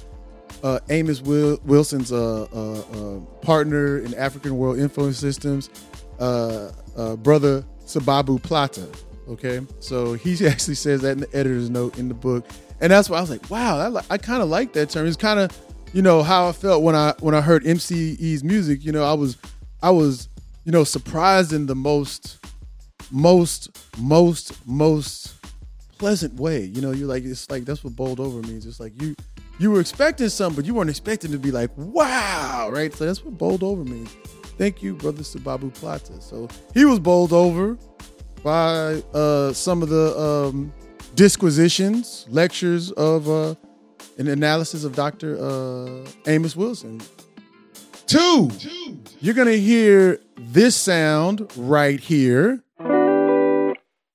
uh, Amos Wil- Wilson's uh, uh, partner in African World Influence Systems, brother Sababu Plata. Okay, so he actually says that in the editor's note in the book, and that's why I was like, wow, I, li- I kind of like that term. It's kind of, you know, how I felt when I when I heard MCE's music. You know, I was I was you know, surprised in the most, most, most, most pleasant way. You know, you're like, it's like that's what bowled over means. It's like you you were expecting something, but you weren't expecting to be like, wow, right? So that's what bowled over means. Thank you, brother Sababu Plata. So he was bowled over by uh, some of the um, disquisitions, lectures of uh, an analysis of Dr. Uh, Amos Wilson. Two, you're going to hear this sound right here.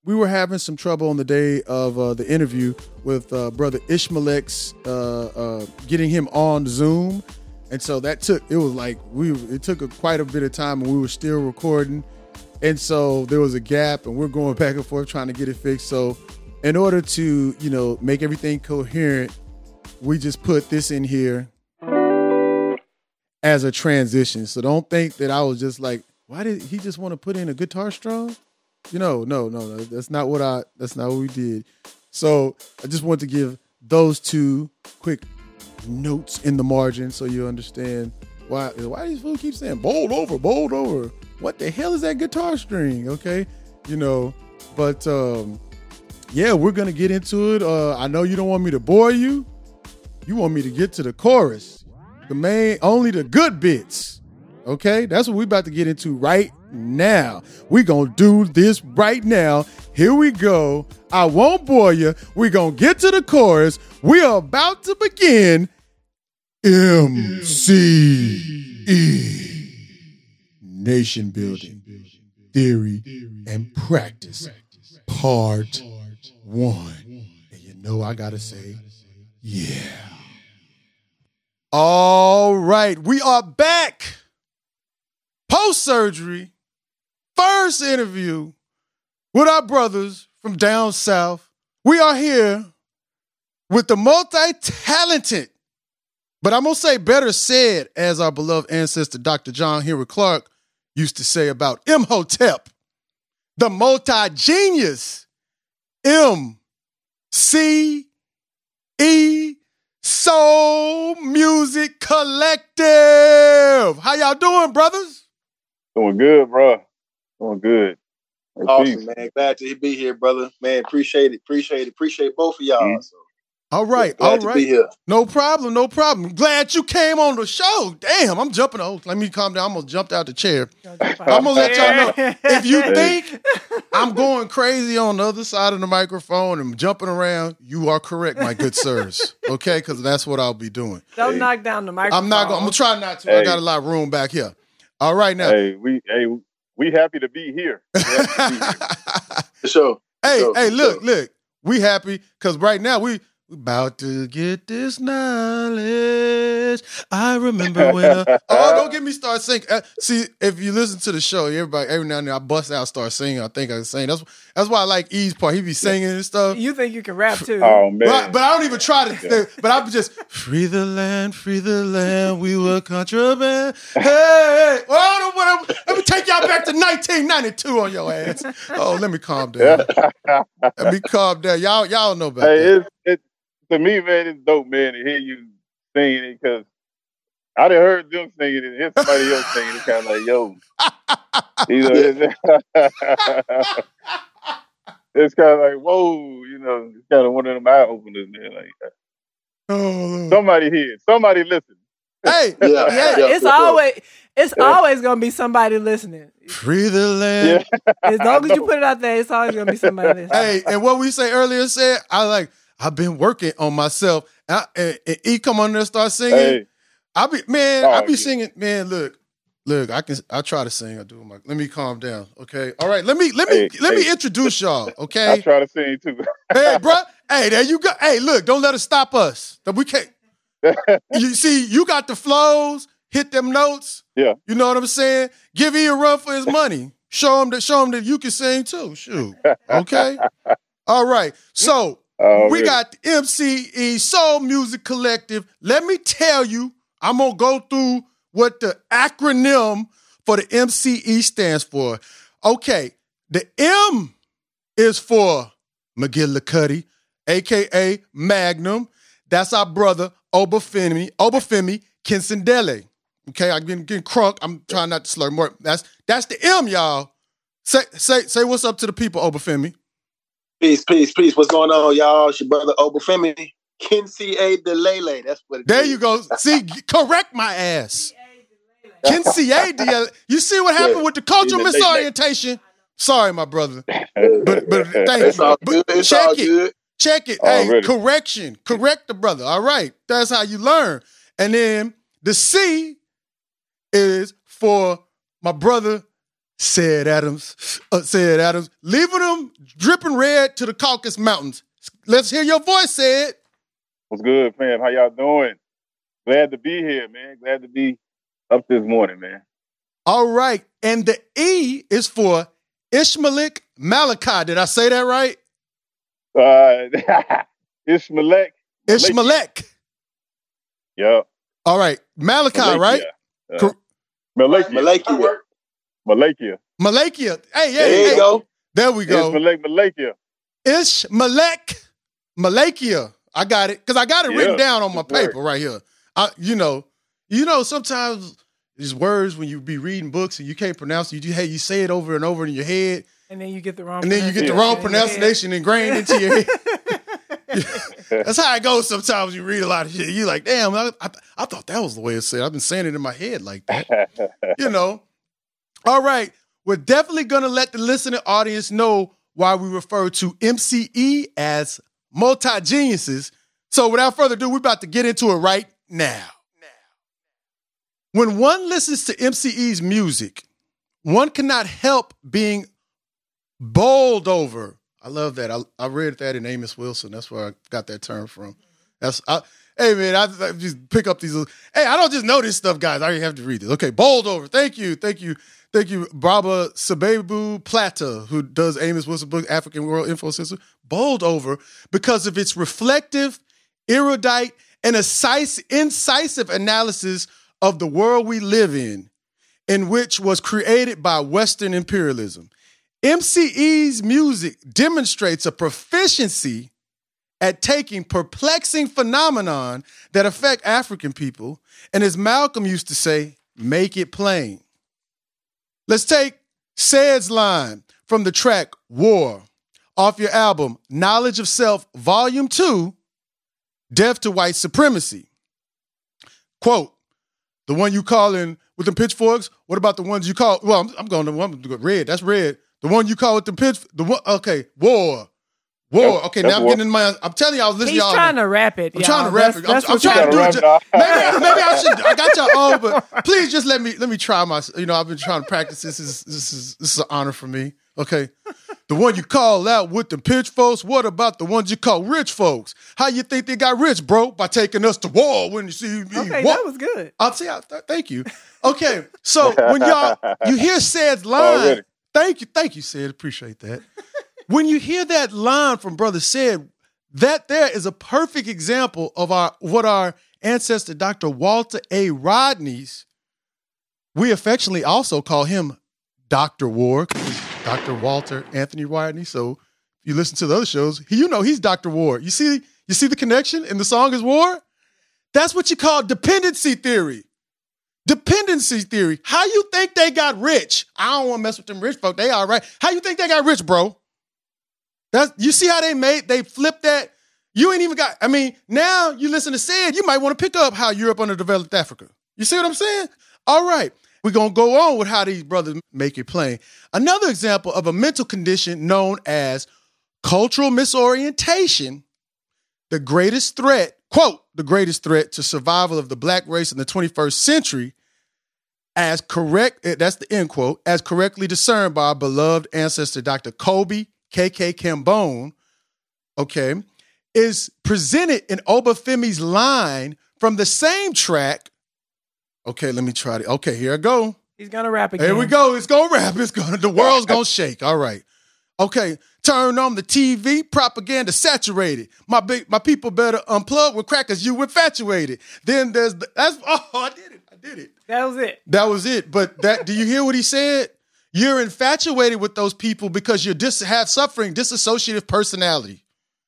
We were having some trouble on the day of uh, the interview with uh, brother Ishmaelix, uh, uh, getting him on Zoom, and so that took it was like we it took a, quite a bit of time, and we were still recording, and so there was a gap, and we're going back and forth trying to get it fixed. So, in order to you know make everything coherent, we just put this in here as a transition. So don't think that I was just like, why did he just want to put in a guitar strum? You know, no, no, no. That's not what I. That's not what we did. So I just want to give those two quick notes in the margin so you understand why. Why these fools keep saying bold over, bold over? What the hell is that guitar string? Okay, you know. But um, yeah, we're gonna get into it. Uh, I know you don't want me to bore you. You want me to get to the chorus, the main, only the good bits. Okay, that's what we're about to get into right now. We gonna do this right now. Here we go. I won't bore you. We gonna get to the chorus. We are about to begin. M C E Nation Building Theory and Practice Part One. And you know I gotta say, yeah. All right, we are back post surgery, first interview with our brothers from down south. We are here with the multi talented, but I'm going to say better said, as our beloved ancestor Dr. John Henrik Clarke used to say about Imhotep, the multi genius M C E Soul Music Collective. How y'all doing, brothers? Doing good, bro. Doing good. Hey, Awesome, peace. man. Glad to be here, brother. Man, appreciate it. Appreciate it. Appreciate both of y'all. Mhm. So, All right, glad all to right. be here. No problem, no problem. Glad you came on the show. Damn, I'm jumping. Oh, let me calm down. I'm gonna jump out the chair. I'm gonna let y'all know if you think I'm going crazy on the other side of the microphone and jumping around, you are correct, my good sirs. Okay, because that's what I'll be doing. Don't knock down the microphone. I'm not gonna. I'm gonna try not to. I got a lot of room back here. All right now. Hey, we hey we happy to be here. We happy to be here. For. Hey, sure, hey, for look, sure. look. We happy because right now we we about to get this knowledge. I remember when. uh, oh, don't get me start singing. Uh, see, if you listen to the show, everybody every now and then I bust out, start singing. I think I can sing. That's that's why I like E's part. He be singing and stuff. You think you can rap too? Oh man. But, but I don't even try to. Think, but I'm just free the land, free the land. We were contraband. Hey, hey. Well, I don't wanna- let me take y'all back to 1992 on your ass. Oh, let me calm down. Let me calm down. Y'all, y'all know about hey, that. it's it to me, man. It's dope, man, to hear you singing it because I done heard them singing it, and hear somebody else singing it. Kind of like, yo, you know, it's, it's kind of like, whoa, you know, it's kind of one of them eye openers, man. Like uh, Oh, Lord. somebody here, somebody listen. Hey, Yeah, Yeah, yeah, it's for sure. always it's always gonna be somebody listening. free the land. As long as you put it out there, it's always gonna be somebody listening. Hey, and what we say earlier said, I like, I've been working on myself. And, I, and, and E come on there and start singing. Hey, I be man, I Oh, be yeah. singing. Man, look, look, I can. I try to sing. I do my. Let me calm down. Okay. All right. Let me let me Hey, let me introduce y'all. Okay. I try to sing too. hey, bro. Hey, there you go. Hey, look, don't let it stop us. That we can't. You see, you got the flows. Hit them notes. Yeah. You know what I'm saying? Give E a run for his money. Show him that. Show him that you can sing too. Shoot. Okay. All right. So Oh, we got the MCE Soul Music Collective. Let me tell you, I'm gonna go through what the acronym for the MCE stands for. Okay, the M is for McGillicuddy, aka Magnum. That's our brother Obafemi, Obafemi Kinsendele. Okay, I've been getting crunk. I'm trying not to slur more. That's that's the M, y'all. Say say say what's up to the people, Obafemi. Peace, peace, peace. What's going on, y'all? It's your brother Obafemi. Kinsey A. Delele. That's what it There is. you go. See, correct my ass. Kinsey A. DL. You see what happened Yeah. with the cultural Yeah, they- they- misorientation? Sorry, my brother. But but thank It's you. all But good. It's check it. good. Check it. Oh, hey, correction. Correct the brother. All right. That's how you learn. And then the C is for my brother, Ced Adamz. Uh, Ced Adamz. Leaving them dripping red to the Caucasus Mountains. Let's hear your voice, Ced. What's good, fam? How y'all doing? Glad to be here, man. Glad to be up this morning, man. All right. And the E is for Ishmaelik Malachi. Did I say that right? Uh, Eshmelek. Eshmelek. Yep. All right. Malachi, right? Uh, Cor- Malakyah. Malakyah. Malakyah. Malakyah. Hey, hey, There you hey. go. There we go. Eshmelek Malakyah. Eshmelek Malakyah. I got it. Because I got it written down on my good work. paper right here. I, you know, you know, sometimes these words when you be reading books and you can't pronounce it, you hey, you say it over and over in your head, And then you get the wrong and then you get the wrong pronunciation ingrained into your head. That's how it goes sometimes you read a lot of shit. You're like, damn, I, I, I thought that was the way it said. I've been saying it in my head like that. you know. All right. We're definitely going to let the listening audience know why we refer to MCE as multi geniuses. So without further ado, we're about to get into it right now. When one listens to MCE's music, one cannot help being bowled over. I love that. I, I read that in Amos Wilson. That's where I got that term from. That's I, hey man, I, I just pick up these. little- Hey, I don't just know this stuff, guys. I already have to read this. Okay, bowled over. Thank you, thank you, thank you, Baba Sababu Plata, who does Amos Wilson book African World Info System. Bowled over because of its reflective, erudite, and incisive analysis of the world we live in, in which was created by Western imperialism. MCE's music demonstrates a proficiency at taking perplexing phenomenon that affect African people, and as Malcolm used to say, make it plain. Let's take Ced's line from the track War off your album Knowledge of Self, Volume 2, Death to White Supremacy. Quote, the one you calling with the pitchforks, what about the ones you call? Well, I'm, I'm going to one red. That's red. The one you call with the pitch, the one, okay, war. War. Okay, now I'm getting in my. I'm telling you, I was listening. He's y'all. trying to rap it. I'm y'all. trying to rap That's- it. I'm, that's I'm what trying to do it. Rap. Maybe, maybe I should. I got y'all on, but please just let me let me try my. You know, I've been trying to practice. This is this is this is an honor for me. Okay, the one you call out with the pitch folks. What about the ones you call rich folks? How you think they got rich, bro? By taking us to war when you see me. Okay, walk. that was good. I'll see. I, th- thank you. Okay, so when y'all you hear Ced's line, Already. thank you, thank you, Ced. Appreciate that. When you hear that line from Brother Ced, that there is a perfect example of our what our ancestor Dr. Walter A. Rodney's. We affectionately also call him Dr. War, Dr. Walter Anthony Rodney. So if you listen to the other shows, you know he's Dr. War. You see, you see the connection, and the song is War. That's what you call dependency theory. Dependency theory. How you think they got rich? I don't want to mess with them rich folk. They all right. How you think they got rich, bro? That's you see how they made they flipped that. You ain't even got. I mean, now you listen to Ced you might want to pick up how Europe underdeveloped Africa. You see what I'm saying? All right, we're gonna go on with how these brothers make it plain. Another example of a mental condition known as cultural misorientation. The greatest threat, quote, the greatest threat to survival of the black race in the 21st century, as correct, eh, that's the end quote, as correctly discerned by our beloved ancestor, Dr. Kobi KK Kambon, okay, is presented in Obafemi's line from the same track. Okay, let me try to. Okay, here I go. He's gonna rap again. Here we go. It's gonna rap. It's gonna. The world's gonna shake. All right. Okay. Turn on the TV. Propaganda saturated. My big. My people better unplug with crackers. You infatuated. Then there's the, that's. Oh, I did it. I did it. That was it. That was it. But that. do you hear what he said? You're infatuated with those people because you dis- have suffering disassociative personality.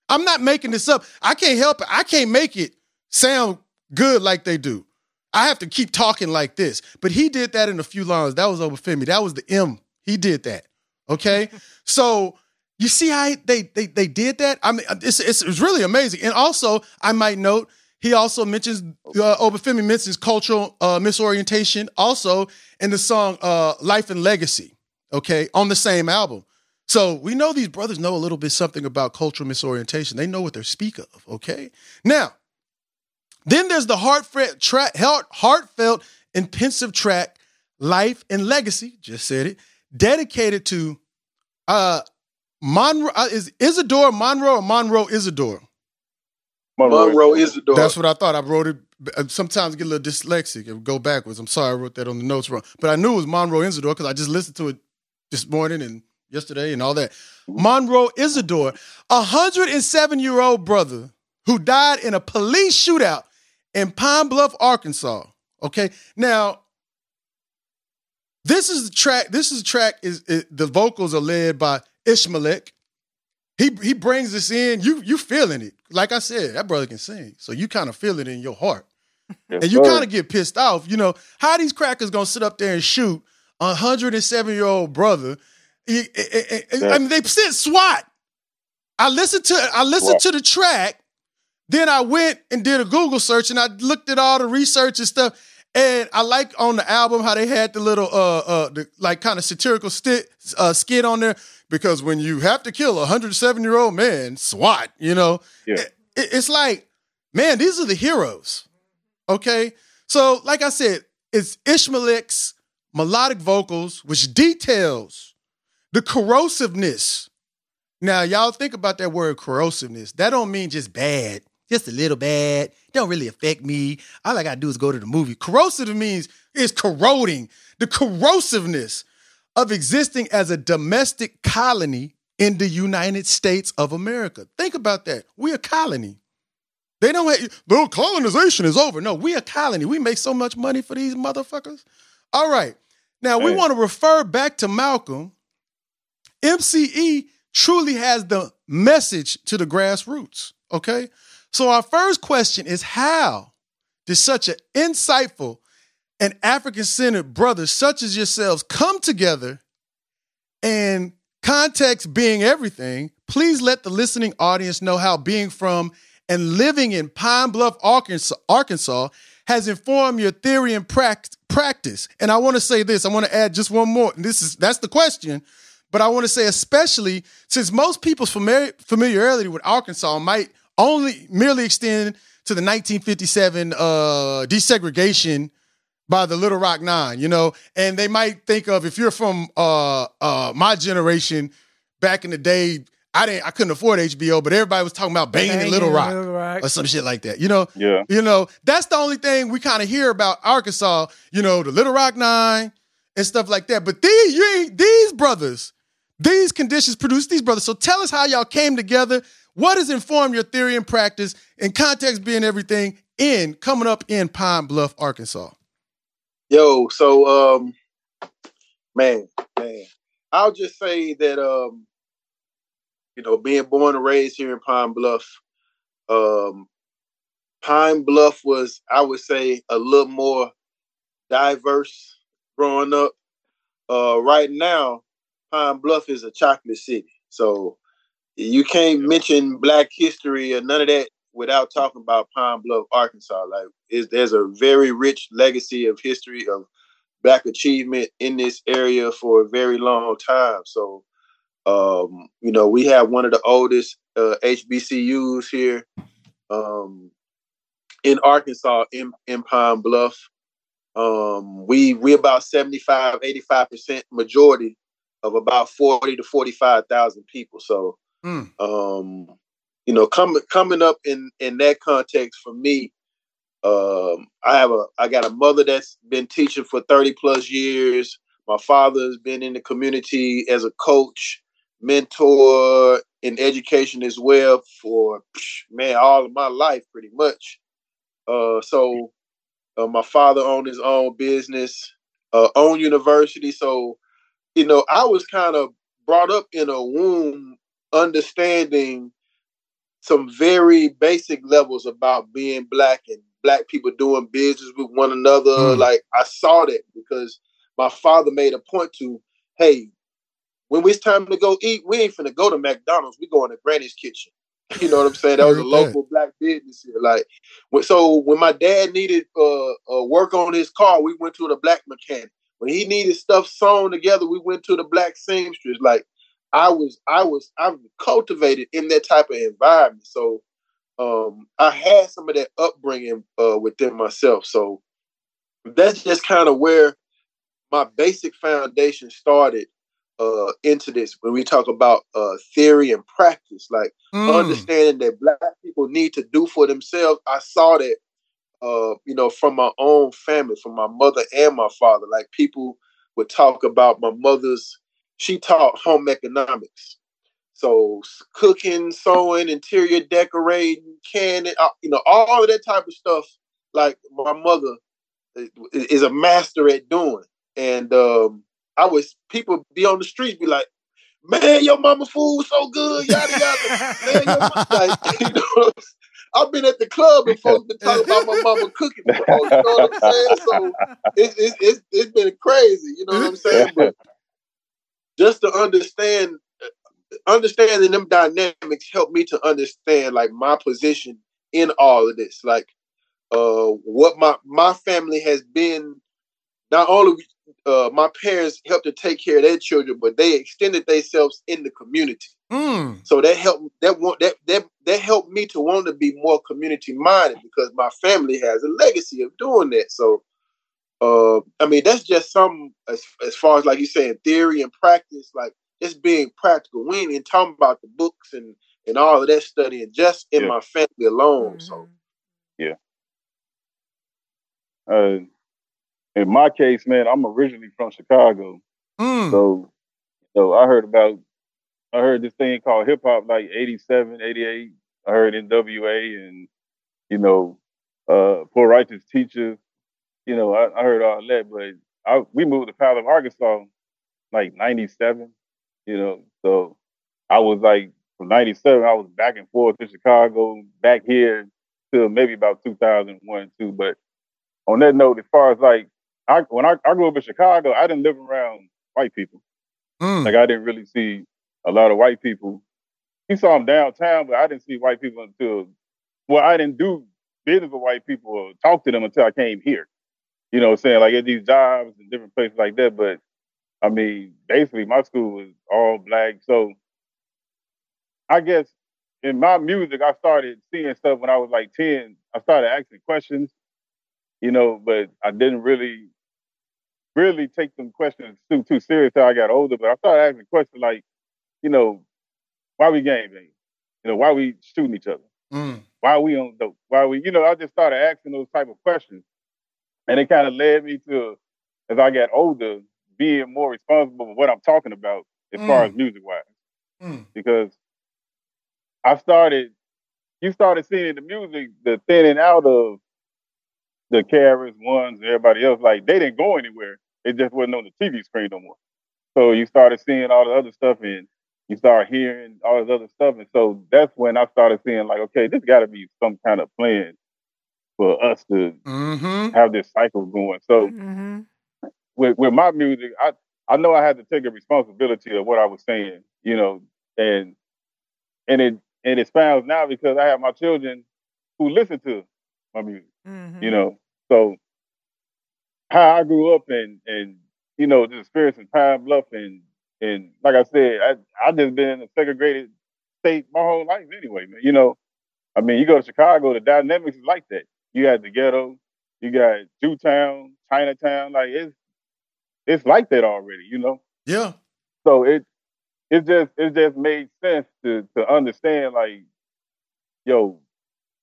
I'm not making this up. I can't help it. I can't make it sound good like they do. I have to keep talking like this. But he did that in a few lines. That was Obafemi. That was the M. He did that. Okay. so you see how they they they did that? I mean, it's, it's, it's really amazing. And also, I might note, he also mentions uh, Obafemi mentions cultural uh, misorientation also in the song uh, "Life and Legacy." Okay, on the same album. So we know these brothers know a little bit something about cultural misorientation. They know what they speak of. Okay, now then there's the heartfelt track, heartfelt and pensive track, "Life and Legacy." Just said it, dedicated to uh Monroe uh, is Isidore Monroe or Monroe Isidore. Monroe Isidore. That's what I thought. I wrote it. uh, Sometimes get a little dyslexic and go backwards. I'm sorry I wrote that on the notes wrong, but I knew it was Monroe Isidore because I just listened to it this morning and yesterday and all that. Monroe Isidore, a 107 year old brother who died in a police shootout in Pine Bluff, Arkansas. Okay, now this is the track. This is the track. Is, is the vocals are led by Eshmelek. He he brings this in. You you feeling it? Like I said, that brother can sing, so you kind of feel it in your heart, and you kind of get pissed off. You know how these crackers gonna sit up there and shoot 107 year old brother? He- eh, eh, eh, I mean, they sent SWAT. I listened to I listened to the track. Then I went and did a Google search and I looked at all the research and stuff. And I like on the album how they had the little uh uh the like kind of satirical sti- uh, skit on there because when you have to kill a 107 year old man, SWAT, you know, Yeah. it- it's like, man, these are the heroes. Okay, so like I said, it's Eshmelek's melodic vocals, which details the corrosiveness. Now, y'all think about that word corrosiveness. That don't mean just bad, just a little bad. Don't really affect me. All I gotta do is go to the movie. Corrosive means it's corroding. The corrosiveness of existing as a domestic colony in the United States of America. Think about that. We're a colony. They don't have the colonization is over. No, we a colony. We make so much money for these motherfuckers. All right. Now we want to refer back to Malcolm. MCE truly has the message to the grassroots. Okay. So our first question is how did such an insightful and African centered brothers such as yourselves come together and context being everything, please let the listening audience know how being from and living in Pine Bluff, Arkansas, Arkansas has informed your theory and practice. And I want to say this, I want to add just one more. And this is that's the question. But I want to say, especially since most people's familiarity with Arkansas might only merely extend to the 1957 uh, desegregation by the Little Rock Nine, you know, and they might think of if you're from uh, uh, my generation back in the day. I didn't, I couldn't afford HBO, but everybody was talking about banging, and Little Rock, Little Rock or some shit like that. You know, yeah, you know, that's the only thing we kind of hear about Arkansas. You know, the Little Rock Nine and stuff like that. But these, you ain't these brothers. These conditions produce these brothers. So tell us how y'all came together. What has informed your theory and practice, and context being everything in coming up in Pine Bluff, Arkansas. Yo, so um, man, man, I'll just say that um, you know, being born and raised here in Pine Bluff, um, Pine Bluff was, I would say, a little more diverse growing up. Uh, right now, Pine Bluff is a chocolate city, so you can't mention Black history or none of that without talking about Pine Bluff, Arkansas. Like, is there's a very rich legacy of history of black achievement in this area for a very long time. So, um, you know, we have one of the oldest uh, HBCUs here um, in Arkansas, in, in Pine Bluff. Um, we we about 75, 85 percent majority of about 40 to 45,000 people. So, mm. um, you know, coming coming up in in that context for me, um, I have a I got a mother that's been teaching for thirty plus years. My father has been in the community as a coach, mentor in education as well for man all of my life pretty much. Uh, so uh, my father owned his own business, uh, own university. So you know I was kind of brought up in a womb understanding some very basic levels about being black and black people doing business with one another. Mm. Like I saw that because my father made a point to, hey, when it's time to go eat, we ain't finna go to McDonald's. We going to Granny's Kitchen. You know what I'm saying? That was a local black business here. Like, so when my dad needed uh, uh, work on his car, we went to the black mechanic. When he needed stuff sewn together, we went to the black seamstress. Like, I was I was I cultivated in that type of environment. So um, I had some of that upbringing uh, within myself. So that's just kind of where my basic foundation started uh, into this when we talk about uh, theory and practice, like mm. understanding that black people need to do for themselves. I saw that, uh, you know, from my own family, from my mother and my father. Like people would talk about my mother's she taught home economics. So cooking, sewing, interior decorating, canning, uh, you know, all of that type of stuff. Like my mother is a master at doing, and um, I was people be on the street be like, "Man, your mama food so good, yada yada." Man, your mama, like, you know, I've been at the club and folks been talking about my mama cooking. Before, you know what I'm saying? So it's it, it, it's been crazy. You know what I'm saying? But just to understand understanding them dynamics helped me to understand like my position in all of this like uh what my my family has been not only uh my parents helped to take care of their children but they extended themselves in the community mm. so that helped that want that that that helped me to want to be more community minded because my family has a legacy of doing that so uh, I mean, that's just some as, as far as like you saying theory and practice, like it's being practical. We ain't even talking about the books and and all of that studying just in yeah. my family alone. So mm-hmm. yeah. Uh, in my case, man, I'm originally from Chicago, mm. so so I heard about I heard this thing called hip hop like 87, 88. I heard NWA and you know, uh, Poor Righteous teachers. you know, I, I heard all that, but I, we moved to Powell, Arkansas, like '97. You know, so I was like from '97, I was back and forth to Chicago, back here till maybe about 2001, two. But on that note, as far as like I when I, I grew up in Chicago, I didn't live around white people. Mm. Like I didn't really see a lot of white people. You saw them downtown, but I didn't see white people until well, I didn't do business with white people or talk to them until I came here. You know what I'm saying? Like at these jobs and different places like that. But I mean, basically my school was all black. So I guess in my music, I started seeing stuff when I was like 10. I started asking questions, you know, but I didn't really, really take them questions too too serious till I got older. But I started asking questions like, you know, why we gang banging? You know, why we shooting each other? Mm. Why we on dope? Why we, you know, I just started asking those type of questions. And it kind of led me to, as I got older, being more responsible for what I'm talking about as far Mm. as music wise. Mm. Because I started, you started seeing the music, the thinning out of the KRS-Ones, and everybody else. Like they didn't go anywhere. It just wasn't on the TV screen no more. So you started seeing all the other stuff and you start hearing all this other stuff. And so that's when I started seeing like, okay, this got to be some kind of plan for us to Mm-hmm. have this cycle going. So Mm-hmm. with with my music, I I know I had to take a responsibility of what I was saying, you know, and and it and it spans now because I have my children who listen to my music, Mm-hmm. you know. So how I grew up and and you know the experience in Pine Bluff and and like I said, I I just been in a segregated state my whole life anyway, man. You know, I mean, you go to Chicago, the dynamics is like that. You got the ghetto, you got Jewtown, Chinatown, like it's it's like that already, you know. Yeah. So it it just it just made sense to to understand like, yo,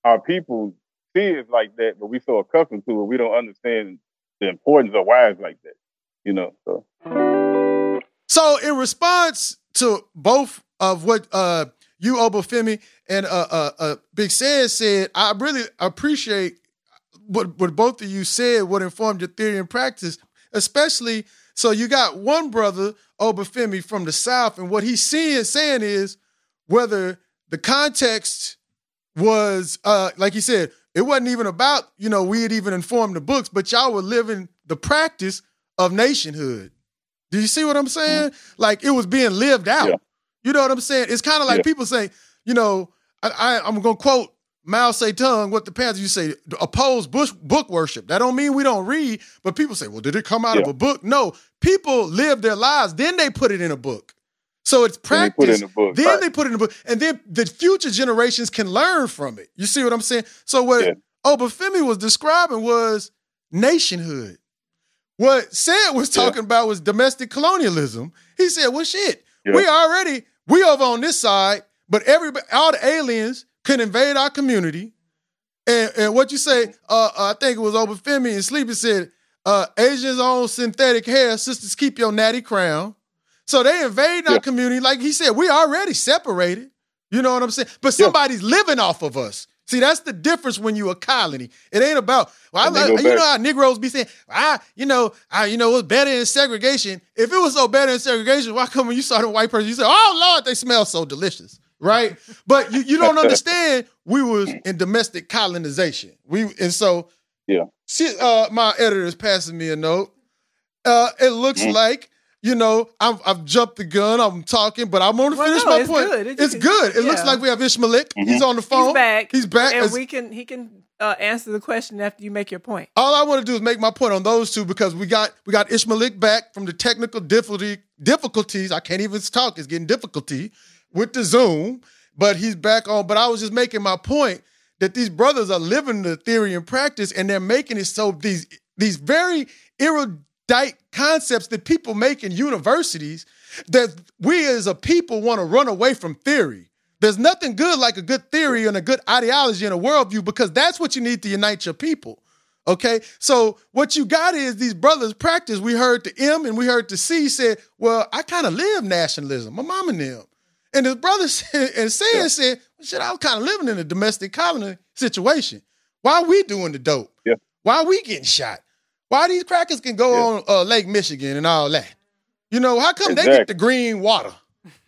our people see it like that, but we so accustomed to it, we don't understand the importance of it's like that, you know. So So in response to both of what uh you Obafemi and uh uh, uh Big Ced said, I really appreciate what what both of you said, what informed your theory and practice, especially so you got one brother, Obafemi, from the South, and what he's seeing saying is whether the context was uh like he said, it wasn't even about, you know, we had even informed the books, but y'all were living the practice of nationhood. Do you see what I'm saying? Mm-hmm. Like it was being lived out. Yeah. You know what I'm saying? It's kind of like Yeah. people say, you know, I, I, I'm gonna quote Mao Zedong, what the Panthers you say, oppose Bush book worship. That don't mean we don't read, but people say, well, did it come out of a book? No, people live their lives, then they put it in a book. So it's Then they practice. put it in a book, Then right. they put it in the book, and then the future generations can learn from it. You see what I'm saying? So what Yeah. Obafemi was describing was nationhood. What Ced was Yeah. talking about was domestic colonialism. He said, "Well, shit, Yeah. we already we over on this side, but everybody, all the aliens can invade our community." And, and what you say? Uh, uh, I think it was Obafemi and Sleepy said, uh, "Asians own synthetic hair. Sisters, keep your natty crown." So they invade our Yeah. community, like he said. We already separated. You know what I'm saying? But somebody's living off of us. See, that's the difference when you a colony. It ain't about well, I like, you know how Negroes be saying, I, you know, I, you know, it was better in segregation. If it was so better in segregation, why come when you saw the white person, you say, oh Lord, they smell so delicious, right? But you, you don't understand. We was in domestic colonization. We and so Yeah. See, uh, my editor is passing me a note. Uh, it looks Mm. like you know I've, I've jumped the gun. I'm talking, but I'm going to Well, finish no, my it's point. good. It- it's good. It looks like we have Eshmelek. Mm-hmm. He's on the phone. He's back. He's back. and As- we can he can uh, answer the question after you make your point. all I want to do is make my point on those two because we got we got Eshmelek back from the technical difficulty difficulties. I can't even talk. It's getting difficulty with the Zoom, but he's back on. But I was just making my point that these brothers are living the theory in practice, and they're making it so these these very concepts that people make in universities that we as a people want to run away from theory. There's nothing good like a good theory and a good ideology and a worldview because that's what you need to unite your people. Okay, so what you got is these brothers practice. We heard the M and we heard the C said, "Well, I kind of live nationalism. My mom and them." And his brother said, and saying said, well, "Shit, I was kind of living in a domestic colony situation. Why are we doing the dope? Yeah. Why we getting shot? Why these crackers can go Yeah. on uh, Lake Michigan and all that? You know, how come they get the green water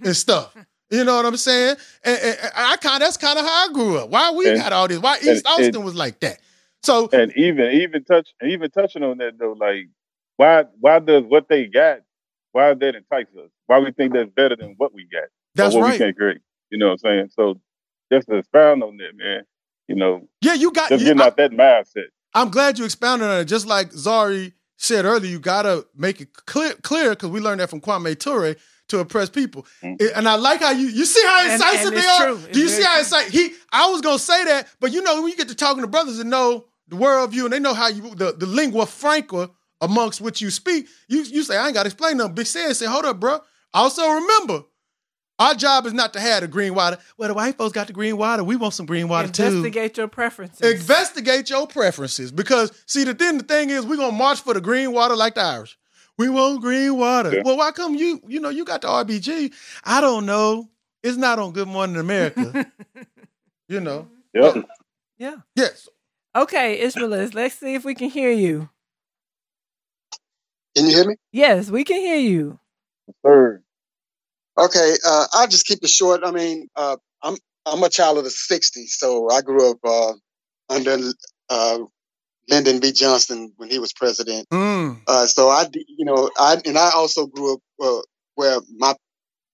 and stuff? You know what I'm saying? And, and- and I kind that's kind of how I grew up. Why we And- got all this? Why East Austin was like that? So and even even touch even touching on that though, like why why does what they got why that entice us? Why we think that's better than what we got? That's what right. we can't create. You know what I'm saying? So just to expound on that, man. You know, Yeah, you got. just getting I, out that mindset. I'm glad you expounded on it. Just like Zari said earlier, you gotta make it clear, clear because we learned that from Kwame Ture to oppress people. Mm-hmm. And I like how you you see how incisive and they are. true. Do you It's see how incisive he? I was gonna say that, but you know when you get to talking to brothers and know the worldview and they know how you the, the lingua franca amongst which you speak, you you say I ain't gotta explain nothing. Big Ced say hold up, bro. Also remember. Our job is not to have the green water. Well, the white folks got the green water. We want some green water too. Investigate your preferences. Investigate your preferences because see the thing the thing is we're gonna march for the green water like the Irish. We want green water. Yeah. Well, why come you you know you got the RBG? I don't know. It's not on Good Morning America. you know. Yep. yeah. Yes. Okay, Eshmelek, let's see if we can hear you. Can you hear me? Yes, we can hear you. Third. Okay, uh, I'll just keep it short. I mean, uh, I'm I'm a child of the '60s, so I grew up uh, under uh, Lyndon B. Johnson when he was president. Mm. Uh, so I, you know, I and I also grew up uh, where my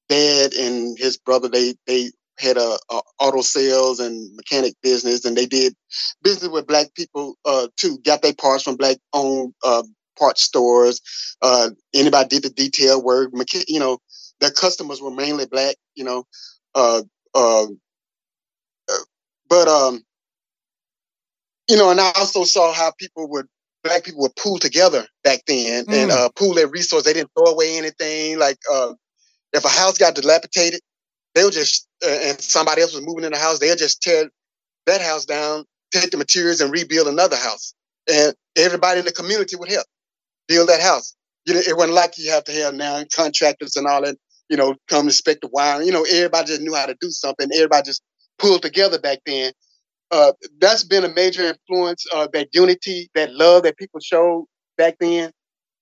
dad and his brother they they had a, a auto sales and mechanic business, and they did business with black people uh, too. Got their parts from black owned uh, parts stores. Uh, anybody did the detail work. You know, their customers were mainly black. You know, uh, uh, but um, you know, and I also saw how people would black people would pool together back then and Mm. uh, pool their resources. They didn't throw away anything. Like uh, if a house got dilapidated, they would just uh, and somebody else was moving in the house, they'll just tear that house down, take the materials, and rebuild another house. And everybody in the community would help build that house. You know, it wasn't like you have to have now contractors and all that. You know, come inspect the wiring. You know, everybody just knew how to do something. Everybody just pulled together back then uh, that's been a major influence. Uh, that unity, that love that people showed back then,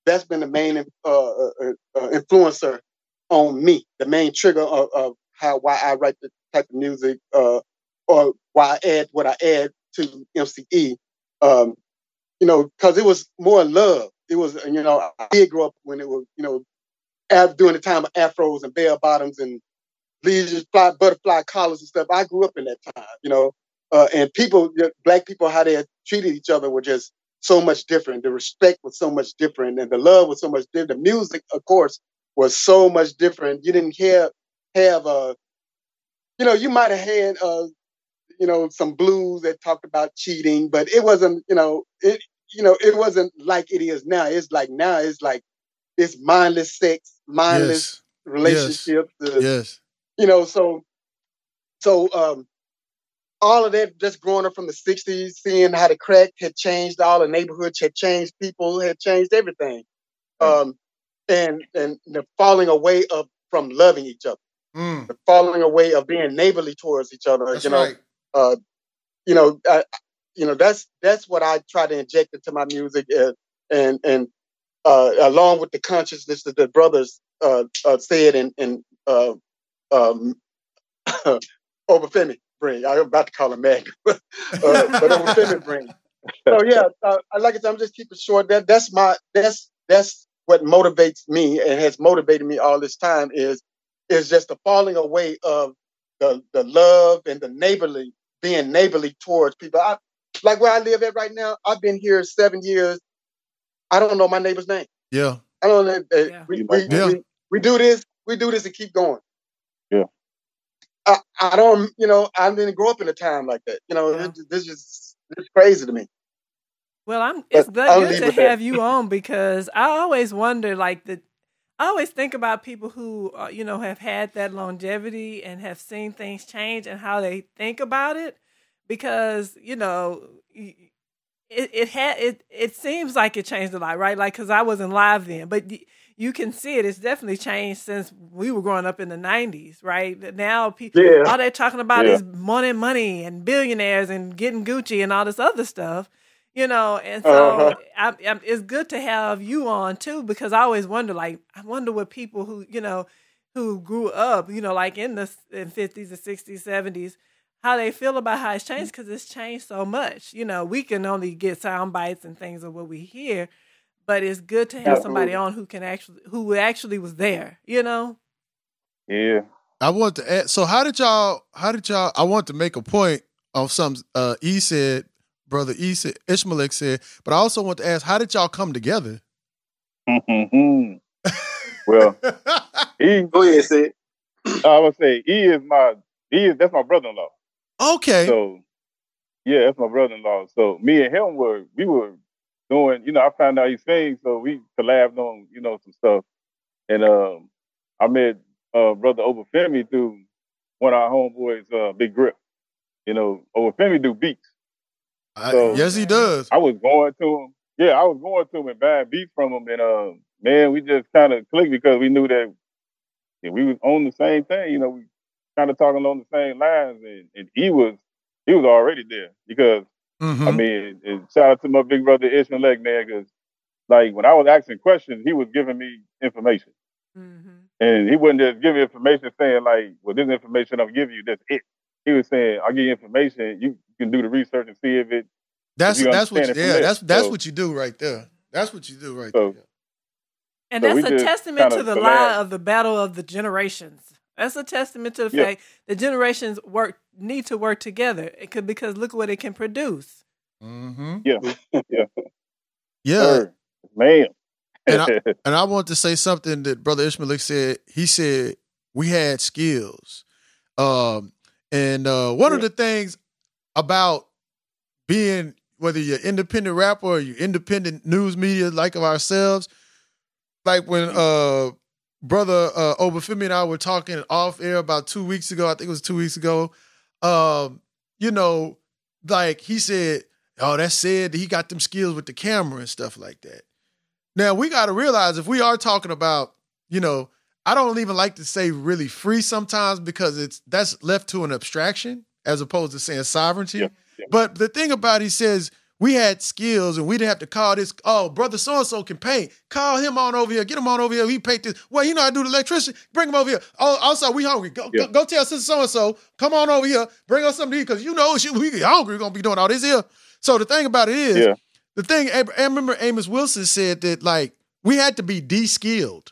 that's been the main uh, uh, uh, uh, influencer on me. The main trigger of, of how why I write the type of music, or why I add what I add to MCE. Um, you know, because it was more love. It was, you know, I did grow up when it was, you know, during the time of afros and bell bottoms and leisure fly butterfly collars and stuff. I grew up in that time, you know uh, and people, black people, how they treated each other were just so much different. The respect was so much different, and the love was so much different. The music, of course, was so much different. You didn't have have uh, you know, you might have had uh, you know, some blues that talked about cheating, but it wasn't, you know, it you know, it wasn't like it is now. It's like now it's like it's mindless sex, mindless Yes. relationships. uh, Yes. you know, so so um all of that just growing up from the sixties, seeing how the crack had changed all the neighborhoods had changed, people had changed everything. Um and and the falling away of from loving each other, Mm. the falling away of being neighborly towards each other. That's you know, right. uh, you know, I, you know, that's that's what I try to inject into my music, uh, and and uh, along with the consciousness that the brothers uh, uh, said and and uh, um, Obafemi bring. I'm about to call him Mag, uh, but Obafemi bring. So yeah, uh, I like it. I'm just keeping short. That that's my that's that's what motivates me and has motivated me all this time is is just the falling away of the the love and the neighborly being neighborly towards people. I, like where I live at right now, I've been here seven years. I don't know my neighbor's name. Yeah. I don't know. uh, we, we, Yeah. we, we do this, we do this and keep going. Yeah. I, I don't, you know, I didn't grow up in a time like that. You know, Yeah. it- this is it's crazy to me. Well, I'm. It's good, good to with that. have you on because I always wonder, like the, I always think about people who, uh, you know, have had that longevity and have seen things change and how they think about it, because you know, y- it it had it it seems like it changed a lot, right? Like because I wasn't live then, but. y- You can see it. It's definitely changed since we were growing up in the '90s, right? Now, people Yeah. all they're talking about Yeah. is money, money, and billionaires, and getting Gucci and all this other stuff you know and so Uh-huh. I, I, it's good to have you on too because i always wonder like i wonder what people who you know who grew up you know like in the in 50s or 60s 70s how they feel about how it's changed because it's changed so much you know we can only get sound bites and things of what we hear but it's good to have somebody on who can actually who actually was there. You know. Yeah. I want to add. So how did y'all? How did y'all? I want to make a point of some. Uh, E said, brother E said, Eshmelek said, but I also want to ask, how did y'all come together? well, he. Go ahead, say. I would say he is my he is that's my brother-in-law. Okay. So yeah, that's my brother-in-law. So me and him were we were doing. You know, I found out he sings, so we collabed on you know some stuff. And um, I met uh, brother Obafemi through one of our homeboys, uh, Big Grip. You know, Obafemi do beats. I- So- yes, he does. I was going to him. Yeah, I was going to him and buying beats from him, and uh, man, we just kind of clicked because we knew that yeah, we was on the same thing. You know, we kind of talking along the same lines, and, and he was he was already there because I Mhm. mean, and shout out to my big brother Eshmelek, man, because like when I was asking questions, he was giving me information, and he wouldn't just give me information saying like, "Well, this information I'm giving you, that's it." He was saying, "I'll give you information. You can do the research and see if it." That's if that's what. You, yeah, that's that's So- what you do right there. That's what you do right So, And So that's a testament to the collab- lie of the battle of the generations. That's a testament to the Yeah. fact that generations work need to work together. It could because look what it can produce. Mm-hmm. Yeah, yeah, Yeah. Sir, man. and I, and I want to say something that Brother Eshmelek said. He said we had skills, um, and uh, one of the things about being whether you're independent rapper or you're independent news media like of ourselves, like when uh, Brother uh, Obafemi and I were talking off air about two weeks ago. I think it was two weeks ago. Um, you know, like he said, "Oh, that said he got them skills with the camera and stuff like that." Now we got to realize if we are talking about, you know, I don't even like to say really free sometimes because it's that's left to an abstraction as opposed to saying sovereignty. But the thing about it, he says we had skills and we didn't have to call this. Oh, brother so and so can paint. Call him on over here. Get him on over here. He paint this. Well, you know I do the electrician. Bring him over here. Oh, also we hungry. Go, go, go tell sister so and so. Come on over here. Bring us something to eat because you know she, we get hungry. We're gonna be doing all this here. So the thing about it is, Yeah. the thing I I remember Amos Wilson said that like we had to be de-skilled.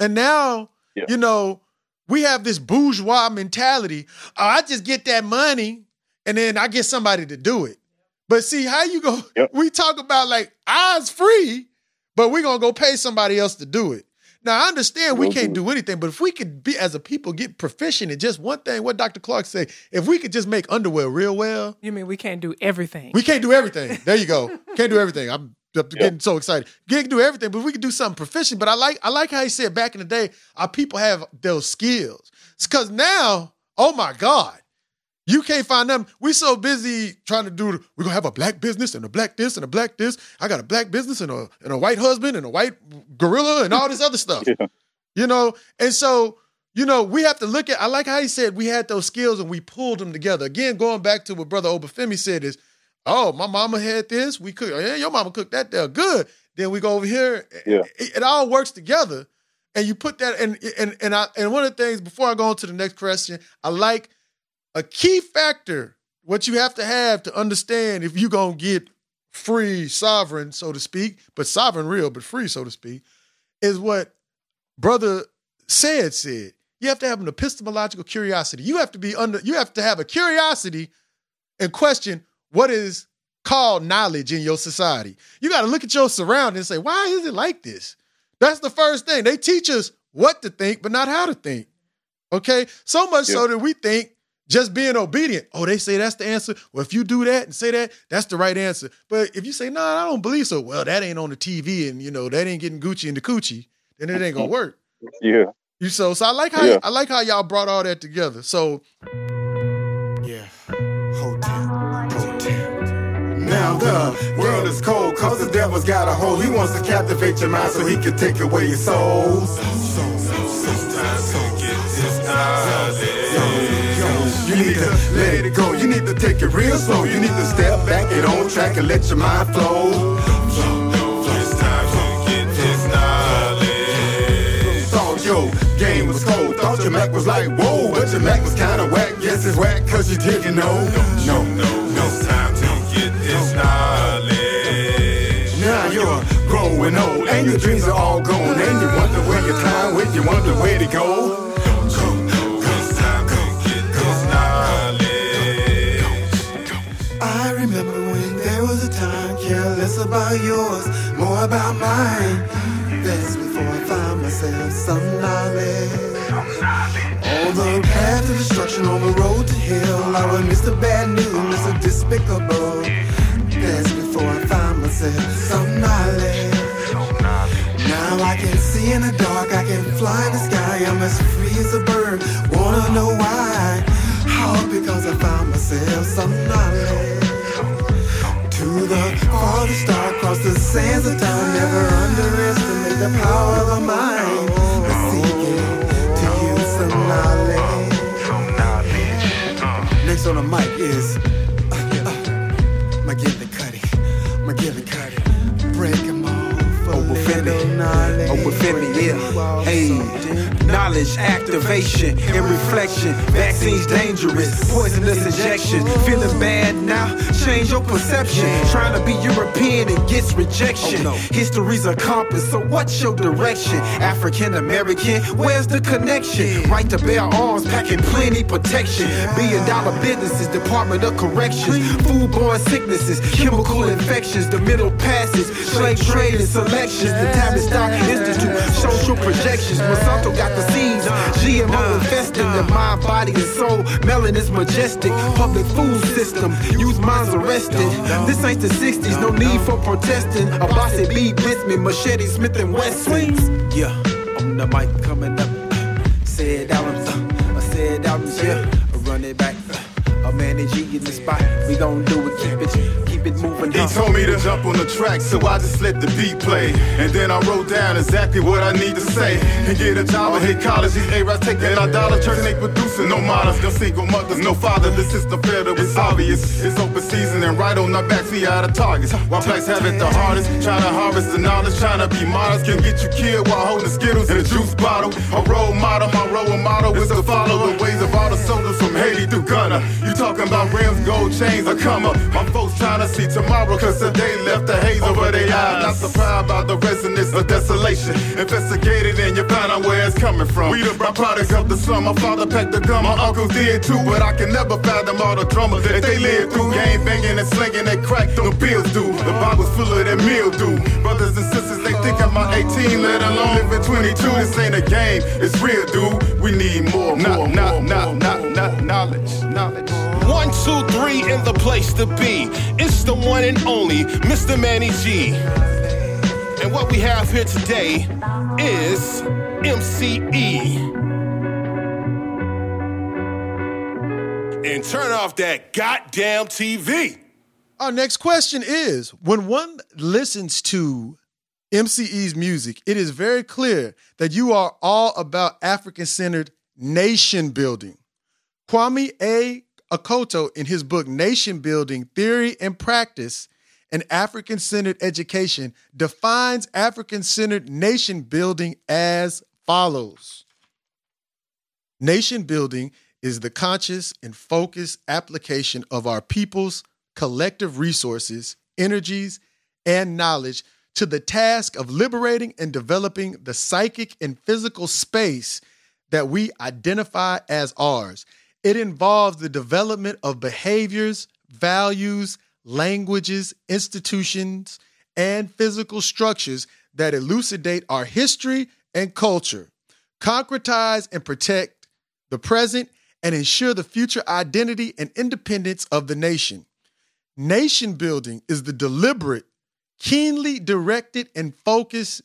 And now, you know, we have this bourgeois mentality. Oh, I just get that money and then I get somebody to do it. But see how you go, we talk about like ours free, but we're gonna go pay somebody else to do it. Now I understand we can't mm-hmm. do anything, but if we could be as a people get proficient in just one thing, what Dr. Clarke say, if we could just make underwear real well, You mean we can't do everything? we can't do everything. There you go. Can't do everything. I'm I'm getting so excited. Can't do everything, but we can do something proficient. But I like I like how he said back in the day, our people have those skills. It's because now, oh my God, you can't find them. We so busy trying to do. We're gonna have a black business and a black this and a black this. I got a black business and a and a white husband and a white gorilla and all this other stuff. You know, and so you know we have to look at. I like how he said we had those skills and we pulled them together. Again, going back to what Brother Obafemi said is, oh, my mama had this. We cook. Oh, yeah, your mama cooked that there good. Then we go over here. Yeah. It, it all works together, and you put that. And and and I and one of the things before I go on to the next question, I like a key factor. What you have to have to understand if you're gonna get free sovereign, so to speak, but sovereign real, but free, so to speak, is what brother Ced said. You have to have an epistemological curiosity. You have to be under. You have to have a curiosity and question what is called knowledge in your society. You got to look at your surroundings and say, why is it like this? That's the first thing. They teach us what to think, but not how to think. Okay? So much so that we think just being obedient. Oh, they say that's the answer. Well, if you do that and say that, that's the right answer. But if you say, no, nah, I don't believe so, well, that ain't on the TV and you know, that ain't getting Gucci in the coochie, then it ain't gonna work. Yeah. You so so I like how Yeah. I like how y'all brought all that together. So Yeah. Hold. Now the world is cold cause the devil's got a hold. He wants to captivate your mind so he can take away your soul. You need to let it go. You need to take it real slow. You need to step back, get on track, and let your mind flow. Thought your game was cold. Thought your Mac was like whoa, but your Mac was kinda whack. Yes, it's whack cause you didn't know. No, no, no It's time to get this knowledge. Now you're growing old, and your dreams are all gone, and you wonder where your time went, you wonder where to go. About yours, more about mine. That's before I find myself some knowledge. On the path to destruction, on the road to hell, I was Mr. Bad News, Mr. Despicable. That's before I find myself some knowledge. Now I can see in the dark, I can fly in the sky, I'm as free as a bird. Wanna know why? All because I found myself some knowledge. The farthest star, across the sands of time, never underestimate the power of the mind. Seeking to use some knowledge. Next on the mic is uh, uh, McGilly Cuddy. McGilly Cuddy. Break 'em off knowledge. Oh, within me, yeah. Hey, knowledge, activation, and reflection. Vaccines dangerous, poisonous injection. Feeling bad now? Change your perception. Trying to be European and gets rejection. Oh, History's a compass, so what's your direction? African American, where's the connection? Right to bear arms, packing plenty protection. Billion dollar businesses, Department of Corrections. Foodborne sicknesses, chemical infections, the middle passes, slave trade and selections. The Tavistock Institute, social projections. Monsanto got seeds, GMO infested the mind, body, and soul. Melon is majestic, public food system. Use minds arrested. This ain't the 60s, no need for protesting. A bossy beat, Bismuth, machete, Smith and Wesson. Yeah, on the mic coming up. Ced Adamz, uh, I Ced Adamz, yeah. I run it back. Uh, a man in G in the spot. We gon' do it, keep it, keep it moving. He told me to jump on the track, so I just let the beat play. And then I wrote down exactly what I need to say. And get a job and hit college. These A-Rods taking our dollar, turning they producing. No models, no single mothers, no father. The system failed, it was obvious. It's open season and right on our backs, we out of targets. While blacks have it the hardest, trying to harvest the knowledge, trying to be modest. Can get you killed while holding Skittles in a juice bottle. A role model, my role model is to follow the ways of all the soldiers from Haiti through Ghana. You talking about rims, gold chains, a come up. My folks trying to see tomorrow, cause today left the haze over their eyes. Not surprised by the resonance of desolation. Investigated and you find out where it's coming from. We the byproduct of the slum. My father packed the gun, my uncles did too. But I can never fathom all the drama that they lived through. Gang banging and slinging that crack, no bills do. The Bible's full of that mildew. Brothers and sisters, they think I'm my 18, let alone living 22. This ain't a game, it's real, dude. We need more, more, more, more, more, more knowledge, knowledge. One, two, three in the place to be. It's the one and only Mr. Manny G. And what we have here today is MCE. And turn off that goddamn TV. Our next question is when one listens to MCE's music, it is very clear that you are all about African centered nation building. Kwame A. Akoto, in his book Nation Building Theory and Practice, an African centered education, defines African centered nation building as follows Nation building is the conscious and focused application of our people's collective resources, energies, and knowledge to the task of liberating and developing the psychic and physical space that we identify as ours. It involves the development of behaviors, values, languages, institutions, and physical structures that elucidate our history and culture, concretize and protect the present, and ensure the future identity and independence of the nation. Nation building is the deliberate, keenly directed, and focused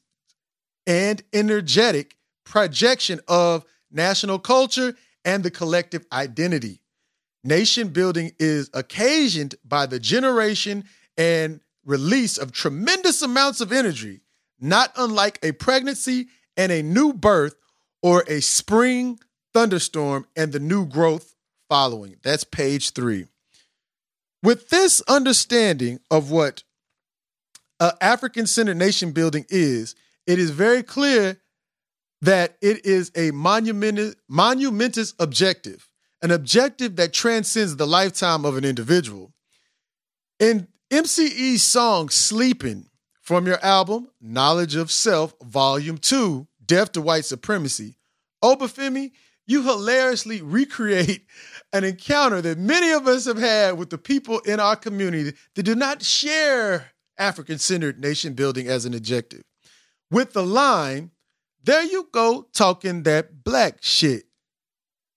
and energetic projection of national culture and the collective identity. Nation building is occasioned by the generation and release of tremendous amounts of energy, not unlike a pregnancy and a new birth or a spring thunderstorm and the new growth following. That's page three. With this understanding of what uh, African centered nation building is, it is very clear that it is a monumentous, monumentous objective, an objective that transcends the lifetime of an individual. In MCE's song Sleeping, From your album, Knowledge of Self, Volume 2, Death to White Supremacy, oh, Obafemi, you hilariously recreate an encounter that many of us have had with the people in our community that do not share African centered nation building as an objective. With the line, there you go talking that black shit.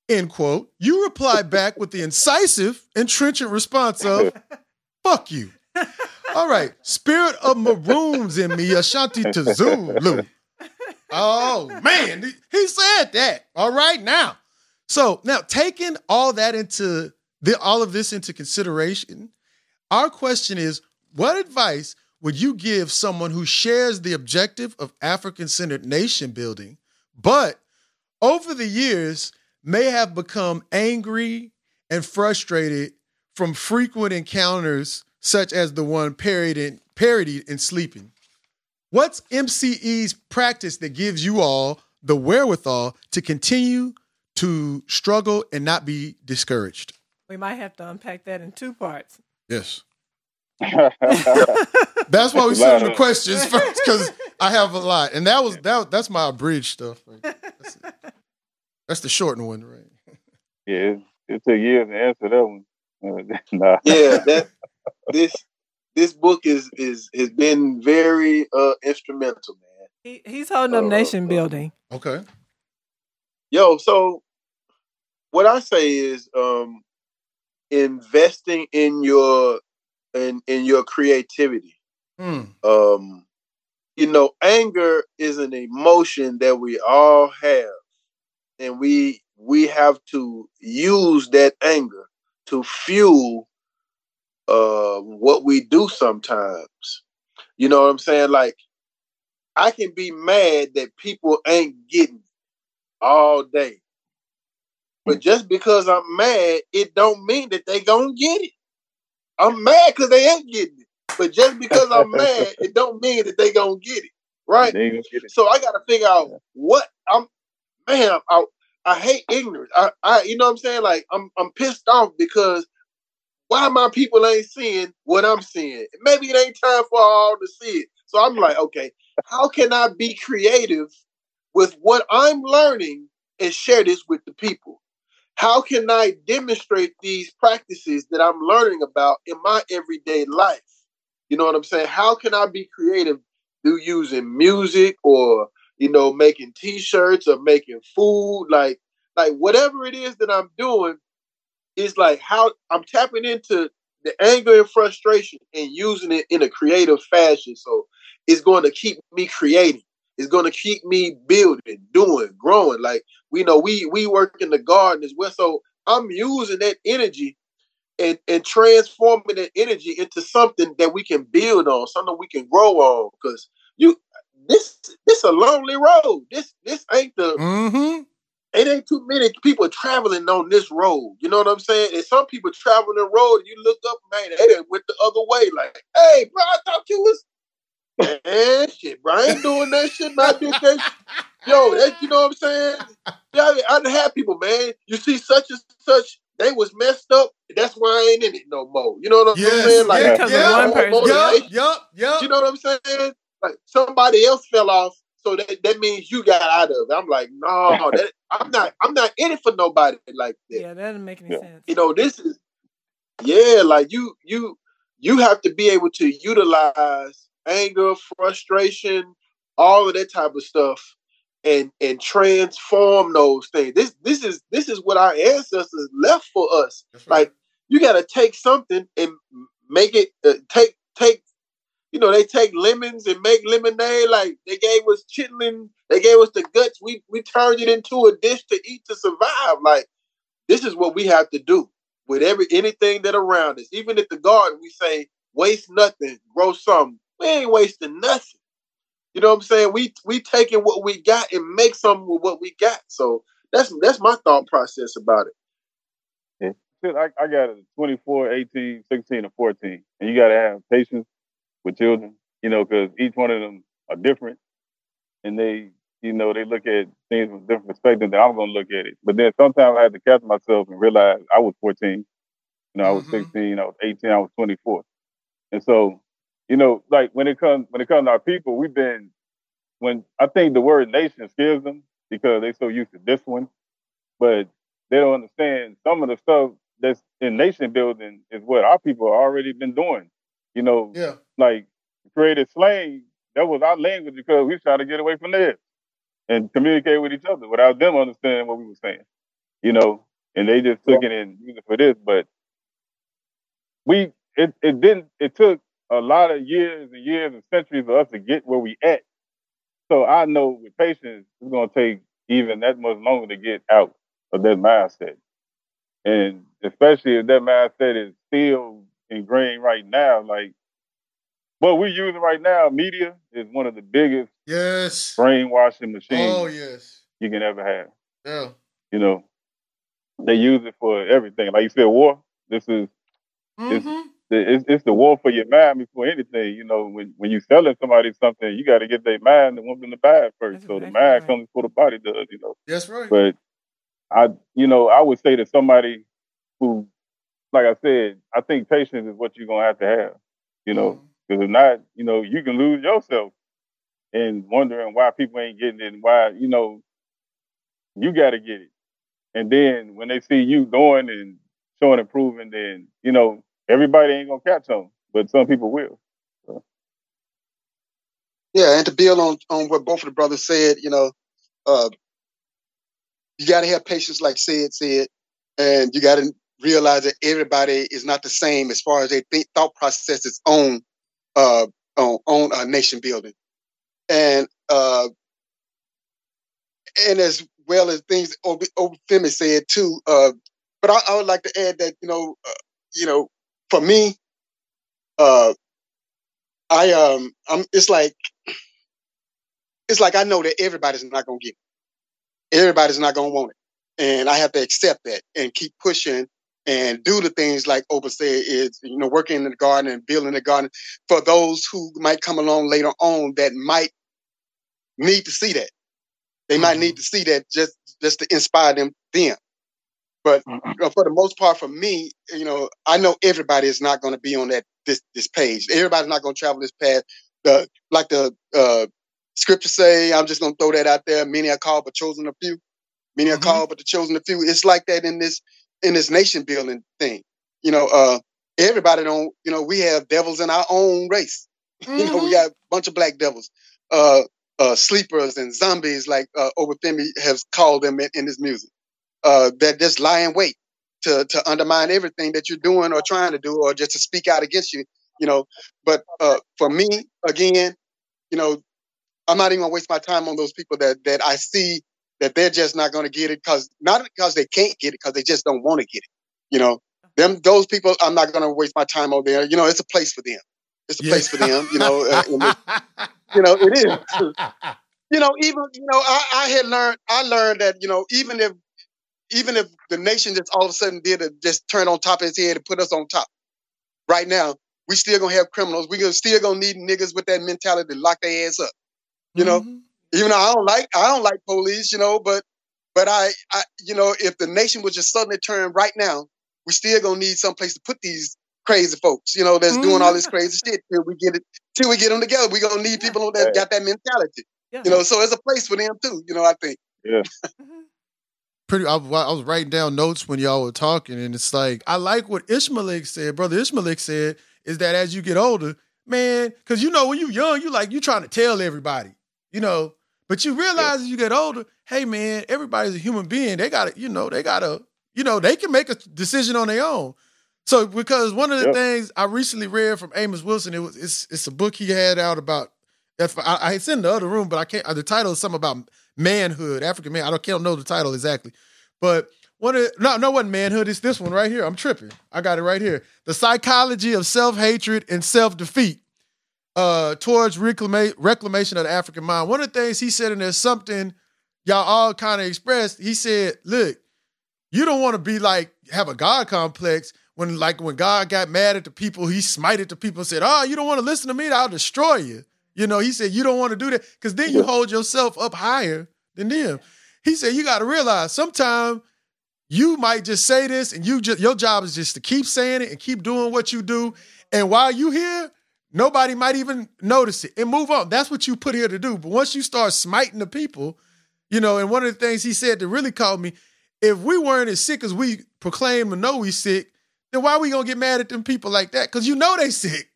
End quote. You reply back with the incisive and trenchant response of, fuck you. All right. Spirit of Maroons in me, Ashanti to Zulu. Oh, man. He said that. All right. Now, so now taking all that into the, all of this into consideration, our question is what advice would you give someone who shares the objective of African centered nation building, but over the years may have become angry and frustrated from frequent encounters such as the one parodied in, parodied in Sleeping? What's MCE's practice that gives you all the wherewithal to continue to struggle and not be discouraged? We might have to unpack that in two parts. Yes. That's why we send the questions first because I have a lot, and that was that. That's my abridged stuff. Right? That's, that's the shortened one, right? Yeah, it, it took years to answer that one. Uh, nah. yeah, that this this book is is has been very uh instrumental, man. He, he's holding up nation building. Okay. Yo, so what I say is um investing in your in in your creativity. Hmm. Um you know, anger is an emotion that we all have and we we have to use that anger to fuel uh what we do sometimes. You know what I'm saying? Like I can be mad that people ain't getting all day. But just because I'm mad, it don't mean that they gonna get it. I'm mad because they ain't getting it. But just because I'm mad, it don't mean that they gonna get it. Right? They ain't gonna get it. So I gotta figure out what I'm man, I I hate ignorance. I, I you know what I'm saying? Like I'm I'm pissed off because why my people ain't seeing what I'm seeing? Maybe it ain't time for all to see it. So I'm like, okay, how can I be creative with what I'm learning and share this with the people? How can I demonstrate these practices that I'm learning about in my everyday life? You know what I'm saying? How can I be creative through using music or you know making t-shirts or making food like like whatever it is that I'm doing is like how I'm tapping into the anger and frustration and using it in a creative fashion. So it's going to keep me creating. It's going to keep me building, doing, growing. Like we know we we work in the garden as well. So I'm using that energy and and transforming that energy into something that we can build on, something we can grow on. Because you this this a lonely road. This this ain't the Mm-hmm. it ain't too many people traveling on this road. You know what I'm saying? And some people traveling the road, you look up, man, they went the other way. Like, hey, bro, I thought you was man, shit, bro. I ain't doing that shit. Man, I that. Yo, that, you know what I'm saying? Yeah, I, I done had people, man. You see such and such, they was messed up. That's why I ain't in it no more. You know what I'm Yes, saying? Like, yeah, Because yeah, one person. motivation. Yup, yup, yup. You know what I'm saying? Like somebody else fell off, so that, that means you got out of it. I'm like, no, that, I'm not. I'm not in it for nobody like that. Yeah, that doesn't make any sense. You know, this is yeah, like you you you have to be able to utilize anger, frustration, all of that type of stuff and and transform those things. This this is this is what our ancestors left for us. Like you got to take something and make it uh, take take you know they take lemons and make lemonade. Like they gave us chitlin they gave us the guts. We we turned it into a dish to eat to survive. Like this is what we have to do with every anything that around us. Even at the garden we say waste nothing. Grow something we ain't wasting nothing you know what i'm saying we we taking what we got and make something with what we got so that's that's my thought process about it Shit, I, I got a 24, 18, 16, and 14. And you got to have patience with children, you know, because each one of them are different. And they, you know, they look at things from different perspectives than I'm going to look at it. But then sometimes I had to catch myself and realize I was 14. You know, I was mm-hmm. 16, I was 18, I was 24. And so you know, like when it comes when it comes to our people, we've been when I think the word nation scares them because they're so used to this one, but they don't understand some of the stuff that's in nation building is what our people have already been doing. You know, Yeah. like created slang, that was our language because we trying to get away from theirs and communicate with each other without them understanding what we were saying. You know, and they just took it and used it for this. But we it, it didn't it took a lot of years and years and centuries for us to get where we at. So I know with patience it's gonna take even that much longer to get out of that mindset. And especially if that mindset is still ingrained right now, like what we're using right now, media is one of the biggest Yes. brainwashing machines Oh yes. you can ever have. Yeah. You know, they use it for everything. Like you said, war. This is Mm-hmm. The, it's, it's the war for your mind before anything. You know, when when you selling somebody something, you got to get their mind and want them to buy it first. so the mind comes before the body does. You know. That's right. But I, you know, I would say to somebody who, like I said, I think patience is what you're gonna have to have. You know, mm-hmm. because if not, you know, you can lose yourself and wondering why people ain't getting it and why, you know, you got to get it. And then when they see you going and showing improvement, then you know everybody ain't gonna catch on, but some people will. Yeah, and to build on on what both of the brothers said, you know, uh, you got to have patience, like Ced said, and you got to realize that everybody is not the same as far as their thought processes on uh, on on uh, nation building, and uh, and as well as things Ob- Obafemi said too. Uh, but I, I would like to add that you know, uh, you know, for me, uh, I um, I'm it's like it's like I know that everybody's not gonna get it. Everybody's not gonna want it. And I have to accept that and keep pushing and do the things like Oba said is, you know, working in the garden and building the garden for those who might come along later on that might need to see that. They might need to see that just just to inspire them then. But you know, for the most part, for me, you know, I know everybody is not going to be on that this this page. Everybody's not going to travel this path. The like the uh, scripture say, I'm just going to throw that out there. Many are called, but chosen a few. Many are called, but the chosen a few. It's like that in this in this nation building thing. You know, uh, everybody don't. You know, we have devils in our own race. You know, we got a bunch of black devils, uh, uh, sleepers and zombies, like uh, Obafemi has called them in, in his music. Uh, that just lie in wait to to undermine everything that you're doing or trying to do, or just to speak out against you. You know, but uh, for me, again, you know, I'm not even gonna waste my time on those people that that I see that they're just not gonna get it because not because they can't get it, because they just don't want to get it. You know, them those people, I'm not gonna waste my time on there. You know, it's a place for them. It's a place for them. You know, uh, it- you know, it is. You know, even you know, I, I had learned. I learned that you know, even if even if the nation just all of a sudden did a, just turn on top of its head and put us on top, right now we still gonna have criminals. We gonna still gonna need niggas with that mentality to lock their ass up. You know, mm-hmm. even though I don't like I don't like police, you know, but but I, I you know, if the nation was just suddenly turned right now, we still gonna need some place to put these crazy folks, you know, that's doing all this mm-hmm. crazy shit till we get it till we get them together. We gonna need people that got that mentality. You know, so it's a place for them too. You know, I think. Yeah. Mm-hmm. Pretty. I, I was writing down notes when y'all were talking, and it's like I like what Eshmelek said. Brother Eshmelek said is that as you get older, man, because you know when you're young, you like you trying to tell everybody, you know, but you realize as you get older, hey man, everybody's a human being. They gotta, you know, they gotta, you know, they can make a decision on their own. So because one of the Yep. things I recently read from Amos Wilson, it was it's it's a book he had out about. If I, I it's in the other room, but I can't. uh, The title is something about manhood, African man. I don't can't know the title exactly, but one of no no what manhood is this one right here. I'm tripping. I got it right here. The psychology of self hatred and self defeat uh, towards reclama- reclamation of the African mind. One of the things he said, and there's something y'all all kind of expressed. He said, "Look, you don't want to be like have a God complex when like when God got mad at the people, he smited the people and said, "Oh, you don't want to listen to me, I'll destroy you." You know, he said you don't want to do that because then you hold yourself up higher than them. He said you got to realize sometimes you might just say this and you just your job is just to keep saying it and keep doing what you do. And while you here, nobody might even notice it and move on. That's what you put here to do. But once you start smiting the people, you know, and one of the things he said that really caught me, if we weren't as sick as we proclaim and know we sick, then why are we gonna get mad at them people like that? Because you know they sick.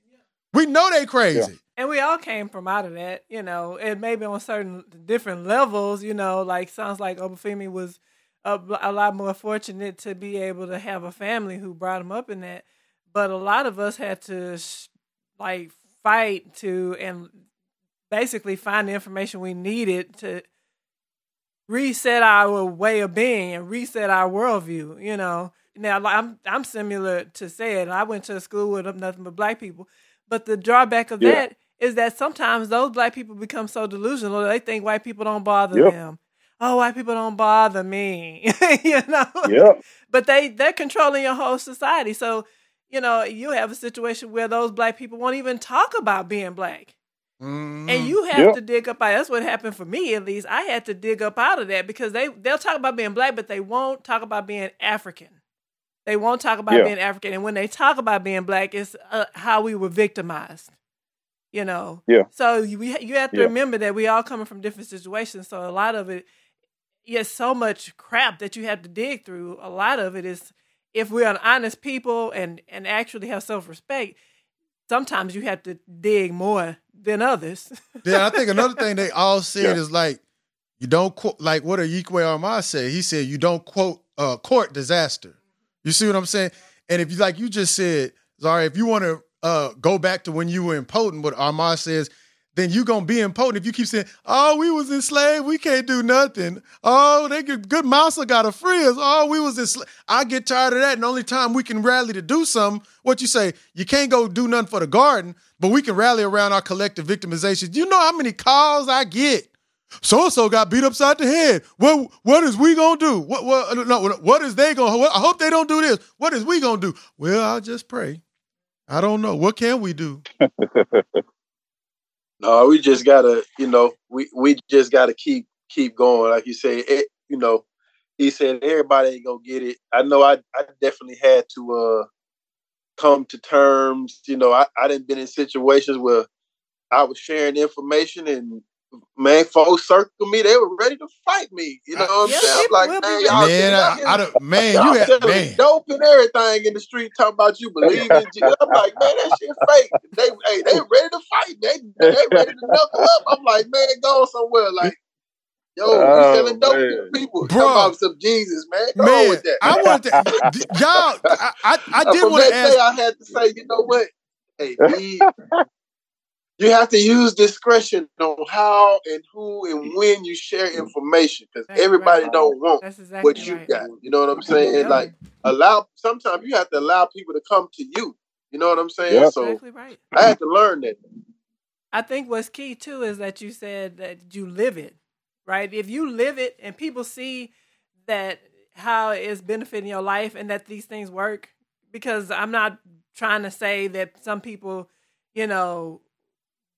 We know they crazy. And we all came from out of that, you know, and maybe on certain different levels, you know, like sounds like Obafemi was a, a lot more fortunate to be able to have a family who brought him up in that. But a lot of us had to sh- like fight to and basically find the information we needed to reset our way of being and reset our worldview, you know. Now I'm I'm similar to say it. I went to a school with nothing but black people. But the drawback of Yeah. that is that sometimes those black people become so delusional they think white people don't bother Yep. them. Oh, white people don't bother me. you know? Yep. But they they're controlling your whole society. So, you know, you have a situation where those black people won't even talk about being black. And you have Yep. to dig up out. That's what happened for me, at least. I had to dig up out of that because they they'll talk about being black, but they won't talk about being African. They won't talk about Yeah. being African, and when they talk about being black, it's uh, how we were victimized. You know. Yeah. So you we, you have to Yeah. remember that we all coming from different situations. So a lot of it, yes, so much crap that you have to dig through. A lot of it is if we're an honest people and and actually have self respect. Sometimes you have to dig more than others. Yeah, I think another thing they all said Yeah. is like, you don't quote like what Ayi Kwei Armah said. He said you don't quote uh, court disaster. You see what I'm saying? And if you like you just said, sorry, if you want to uh, go back to when you were impotent, what Armah says, then you gonna be impotent if you keep saying, "Oh, we was enslaved, we can't do nothing." Oh, they good massa got to free us. Oh, we was enslaved. I get tired of that. And the only time we can rally to do something, what you say, you can't go do nothing for the garden, but we can rally around our collective victimization. You know how many calls I get? So and so got beat upside the head. What what is we gonna do? What what no, what is they gonna? I hope they don't do this. What is we gonna do? Well, I'll just pray. I don't know. What can we do? No, we just gotta, you know, we we just gotta keep keep going. Like you say, it, you know, he said everybody ain't gonna get it. I know. I I definitely had to uh come to terms. You know, I I didn't been in situations where I was sharing information and man, folks circle me. They were ready to fight me. You know what I'm saying? I'm like, man, y'all Man, I, I don't, man, y'all you had selling man. dope and everything in the street talking about you believe in Jesus. I'm like, man, that shit fake. They hey, they ready to fight. They they ready to knuckle up. I'm like, man, go somewhere. Like, yo, Oh, we selling dope man. to people. Bro. Talking about some Jesus, man. Go Man, with that. I wanted to, y'all. I, I, I did from want to that ask. I had to say, you know what? Hey, be, you have to use discretion on how and who and when you share information because everybody right. don't want That's exactly what you right. got. You know what I'm saying? Yeah. Like allow. Sometimes you have to allow people to come to you. You know what I'm saying? Yep. So Exactly right. I had to learn that. I think what's key too is that you said that you live it, right? If you live it and people see that how it's benefiting your life and that these things work, because I'm not trying to say that some people, you know,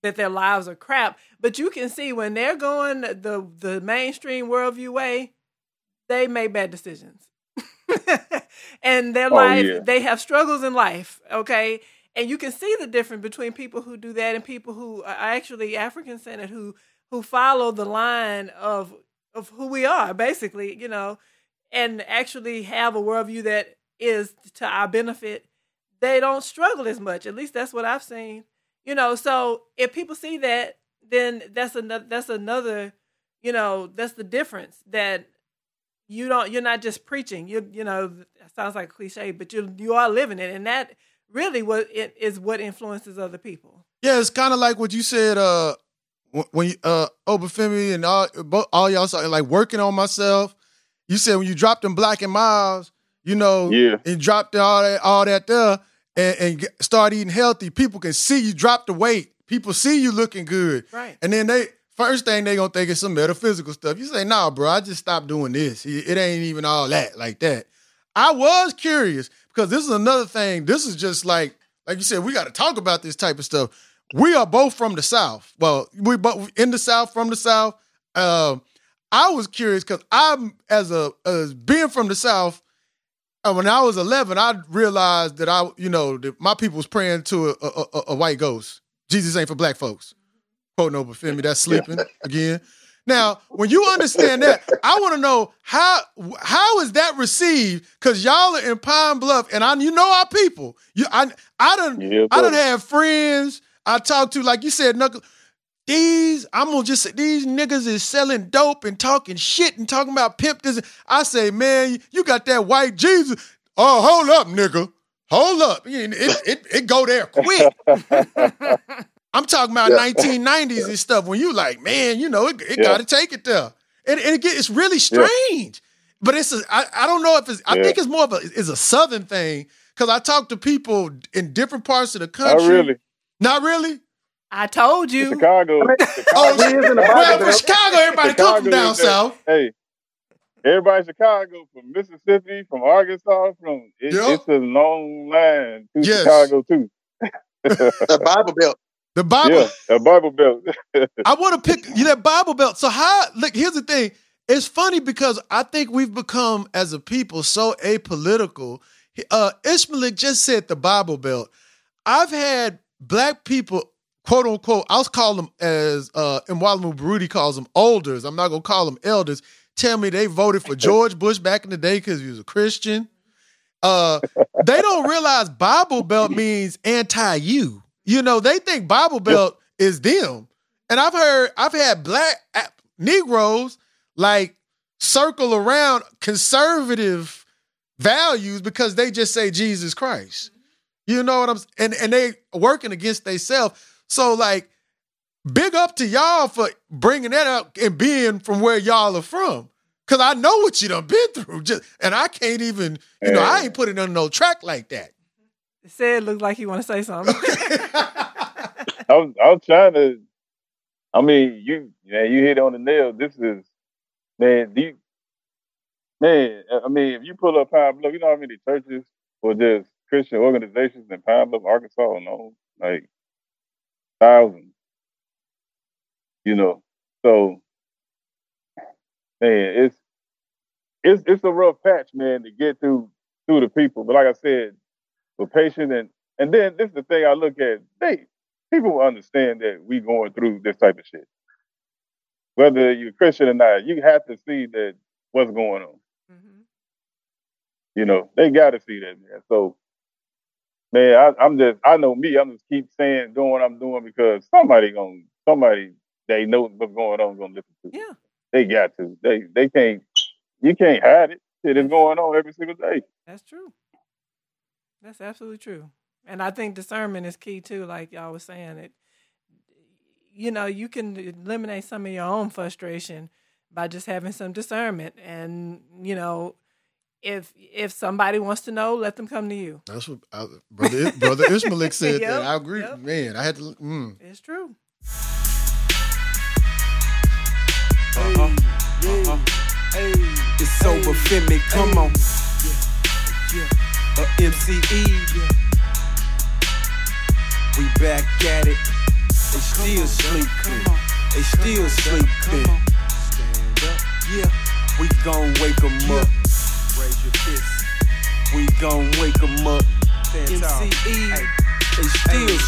that their lives are crap, but you can see when they're going the the mainstream worldview way, they make bad decisions. and their Oh, life, yeah. they have struggles in life, okay? And you can see the difference between people who do that and people who are actually African centered who who follow the line of of who we are, basically, you know, and actually have a worldview that is to our benefit. They don't struggle as much. At least that's what I've seen. You know, so if people see that, then that's another that's another, you know, that's the difference that you don't you're not just preaching. You you know, it sounds like a cliche, but you you are living it and that really what it is what influences other people. Yeah, it's kind of like what you said. Uh, when you, uh, Obafemi and all, both, all y'all started like working on myself. You said when you dropped them Black and Milds, you know, Yeah. and dropped all that, all that there, and, and start eating healthy. People can see you drop the weight. People see you looking good, Right. and then they first thing they gonna think is some metaphysical stuff. You say, "Nah, bro, I just stopped doing this. It ain't even all that like that." I was curious because this is another thing. This is just like, like you said, we got to talk about this type of stuff. We are both from the South. Well, we both in the South, from the South. Um, I was curious because I'm as a as being from the South. Uh, when I was 11, I realized that I, you know, that my people was praying to a, a, a, a white ghost. Jesus ain't for black folks. Quote no but Femi, that's sleeping again. Now, when you understand that, I want to know how how is that received? Because y'all are in Pine Bluff, and I you know our people. You I I don't Yeah, I don't have friends I talk to, like you said, knuckle. These, I'm gonna just say these niggas is selling dope and talking shit and talking about pimp this. I say, man, you got that white Jesus. Oh, hold up, nigga. Hold up. It, it, it, go there quick. I'm talking about Yeah. 1990s and stuff. When you like, man, you know, it, it Yeah. got to take it there, and, and get, it's really strange. But it's a, I, I don't know if it's. I think it's more of a it's a southern thing because I talk to people in different parts of the Not country. really. Not really. I told you. Chicago. Oh, Chicago shit. well, from Chicago, everybody come from down is south. Hey, everybody Chicago, from Mississippi, from Arkansas, from it, Yeah. it's a long line to Yes. Chicago too. the Bible Belt. The Bible. Yeah, a Bible Belt. I want to pick you that Bible belt. So how? Look, here's the thing. It's funny because I think we've become as a people so apolitical. Uh, Ishmael just said the Bible belt. I've had black people, quote unquote, I'll call them as uh, Mwalimu Baruti calls them elders. I'm not gonna call them elders. Tell me they voted for George Bush back in the day because he was a Christian. Uh, they don't realize Bible Belt means anti you. You know, they think Bible Belt is them. And I've heard, I've had black Negroes like circle around conservative values because they just say Jesus Christ. You know what I'm and and they working against themselves. So like big up to y'all for bringing that up and being from where y'all are from. Cause I know what you done been through. Just and I can't even, you know, I ain't putting on no track like that. Said looked like you want to say something. I was, I was trying to. I mean, you, man, you hit on the nail. This is, man, do you, man. I mean, if you pull up Pine Bluff, you know how many churches or just Christian organizations in Pine Bluff, Arkansas, no, like thousands. You know, so man, it's it's it's a rough patch, man, to get through through the people. But like I said, we're patient and and then this is the thing I look at. They people understand that we going through this type of shit. Whether you're Christian or not, you have to see that what's going on. Mm-hmm. You know, they got to see that, man. So, man, I, I'm just, I know me. I'm just keep saying, doing what I'm doing because somebody gonna, somebody they know what's going on gonna listen to. Yeah, they got to. They, they can't. You can't hide it. Shit is going on every single day. That's true. That's absolutely true. And I think discernment is key too, like y'all was saying. It you know, you can eliminate some of your own frustration by just having some discernment. And, you know, if if somebody wants to know, let them come to you. That's what I, brother brother Ishmael said. Yep, that. I agree. yep. Man, I had to. Mm. It's true. Uh-huh. Uh-huh. It's over, Femi, come on. Uh, MCE. We back at it. They still sleeping. They still sleeping. Yeah, we gon' wake 'em up. Your fist. We gon' wake 'em up. MCE. They still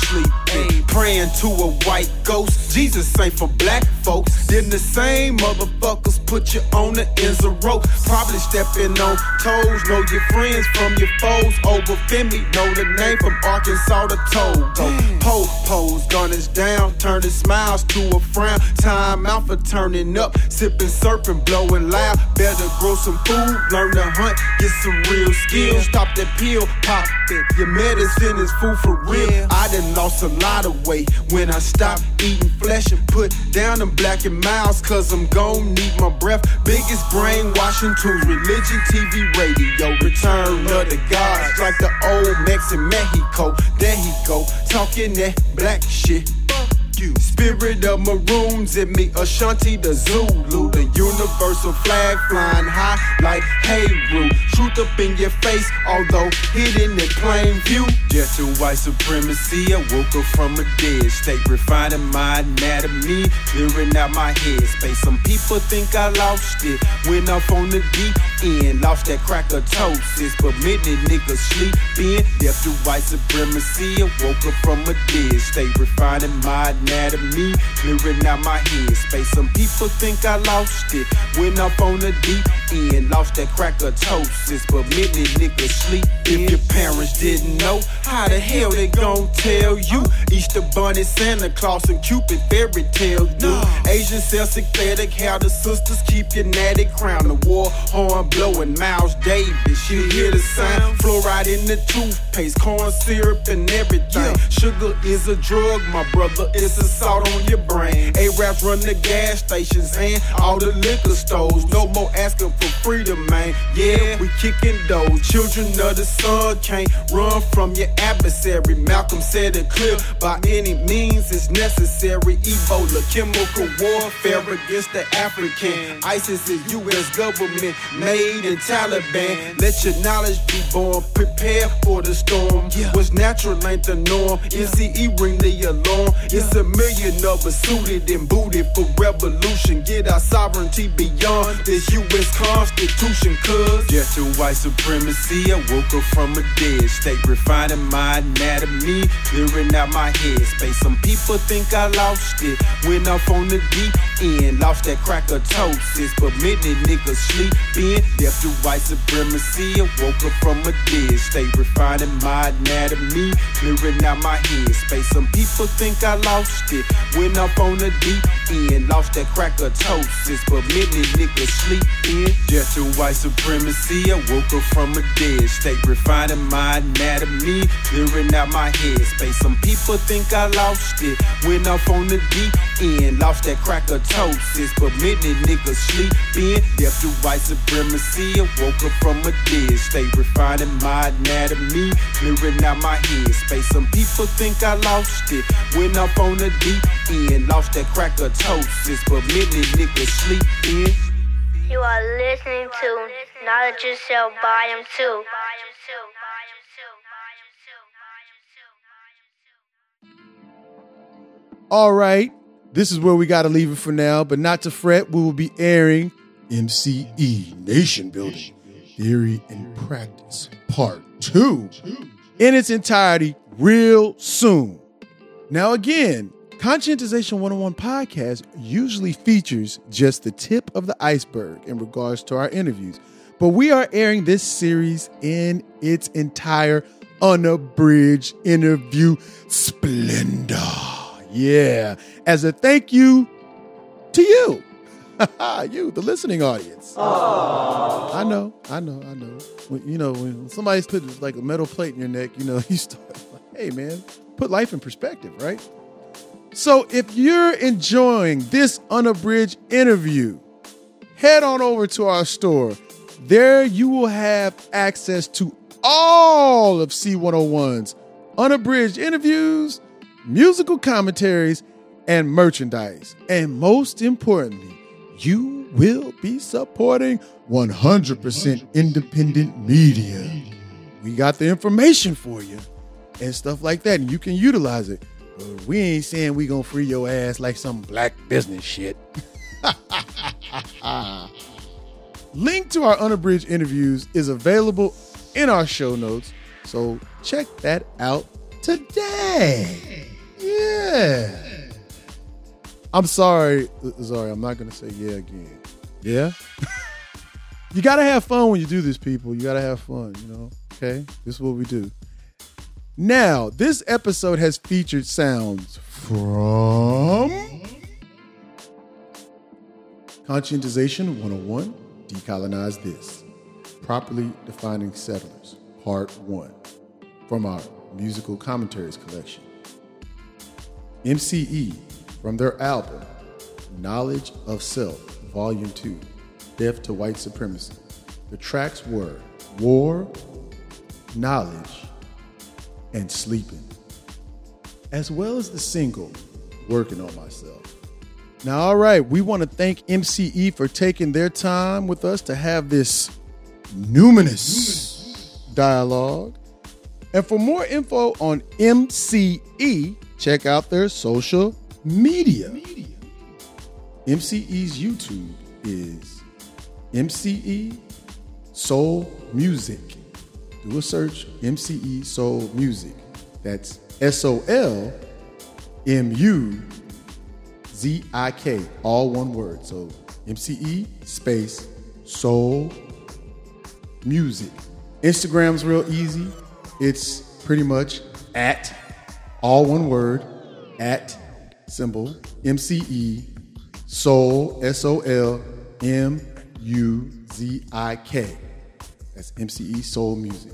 Praying to a white ghost. Jesus ain't for black folks. Then the same motherfuckers put you on the ends of rope. Probably stepping on toes. Know your friends from your foes. Over Femi. Know the name from Arkansas to Togo. Po pose, gunners down. Turning smiles to a frown. Time out for turning up. Sipping, surfing, blowing loud. Better grow some food. Learn to hunt. Get some real skills. Stop that pill popping. Your medicine is food for real. I done lost a lot of weight when I stop eating flesh and put down them Black and Milds. Cause I'm gon' need my breath. Biggest brainwashing tools, religion, TV, radio. Return of the gods like the old Mex in Mexico. There he go, talking that black shit. You. Spirit of maroons in me, Ashanti the Zulu, the universal flag flying high like Heru. Truth up in your face, although hidden in plain view. Just to white supremacy, I woke up from a dead state, refining my anatomy, clearing out my head space. Some people think I lost it, went off on the deep in. Lost that crackatosis, but many niggas sleeping. Death to white supremacy. I woke up from a dead state, refining my anatomy, clearing out my head space. Some people think I lost it. Went up on the deep end, lost that crackatosis, but many niggas sleep. If your parents didn't know, how the hell they gon' tell you? Easter Bunny, Santa Claus, and Cupid fairy tales do. Asian cell synthetic, how the sisters keep your natty crown. The war horn blowing, Miles Davis. You hear the sound? Fluoride in the toothpaste, corn syrup and everything. Sugar is a drug, my brother. It's a salt on your brain. A-raps run the gas stations and all the liquor stores. No more asking for freedom, man. Yeah, we kicking those. Children of the sun can't run from your adversary. Malcolm said it clear. By any means, it's necessary. Ebola, chemical warfare against the African. ISIS is U.S. government made in Taliban. Let your knowledge be born. Prepare for the storm. What's natural ain't the norm. MCE ring the alarm. It's a million of us suited and booted for revolution. Get our sovereignty beyond this U.S. Constitution. Cause death to white supremacy. I woke up from a dead state, refining my anatomy, clearing out my head space. Some people think I lost it. Went off on the deep end, lost that crackatosis. But many niggas sleep sleeping. Death to white supremacy. I woke up from a dead state, refining my anatomy, clearing out my head space. Some people think I lost it. Went off on the deep end, lost that crackatosis. But many niggas sleeping. Death to white supremacy. I woke up from a dead state, refining my anatomy, clearing out my head space. Some people think I lost it. Went off on the deep end, lost that crackatosis. But many niggas sleeping. Death to white supremacy. I woke up from a dead state, refining my anatomy, clearing out my head space. Some people think I lost it. Went off on the deep end, lost that crackatosis. But many niggas sleeping. You are listening to Knowledge of Self Volume 2. All right, this is where we got to leave it for now, but not to fret. We will be airing MCE Nation Building Theory and Practice Part 2 in its entirety real soon. Now, again, Conscientization 101 podcast usually features just the tip of the iceberg in regards to our interviews, but we are airing this series in its entire unabridged interview splendor. Yeah, as a thank you to you, you, the listening audience. I know, I know, I know. When, you know, when somebody's put like a metal plate in your neck, you know, you start like, hey man, put life in perspective, right? So if you're enjoying this unabridged interview, head on over to our store. There you will have access to all of C101's unabridged interviews, musical commentaries, and merchandise. And most importantly, you will be supporting 100% independent media. We got the information for you and stuff like that, and you can utilize it. But we ain't saying we gonna free your ass like some black business shit. Link to our unabridged interviews is available in our show notes, so check that out today. Yeah. I'm sorry, sorry, I'm not gonna say yeah again. Yeah. you gotta have fun when you do this, people. You gotta have fun, you know. Okay, this is what we do. Now, this episode has featured sounds from Conscientization 101 Decolonize This, Properly Defining Settlers, Part 1, from our musical commentaries collection. MCE from their album Knowledge of Self, Volume 2, Death to White Supremacy. The tracks were War, Knowledge, and Sleeping, as well as the single Working on Myself. Now, all right, we want to thank MCE for taking their time with us to have this numinous dialogue. And for more info on MCE, check out their social media. MCE's YouTube is MCE Sol Muzik. Do a search, MCE Sol Muzik. That's S O L M U Z I K, all one word. So MCE space Sol Muzik. Instagram's real easy. It's pretty much at all one word at symbol MCE Soul S O L M U Z I K. That's MCE Sol Muzik.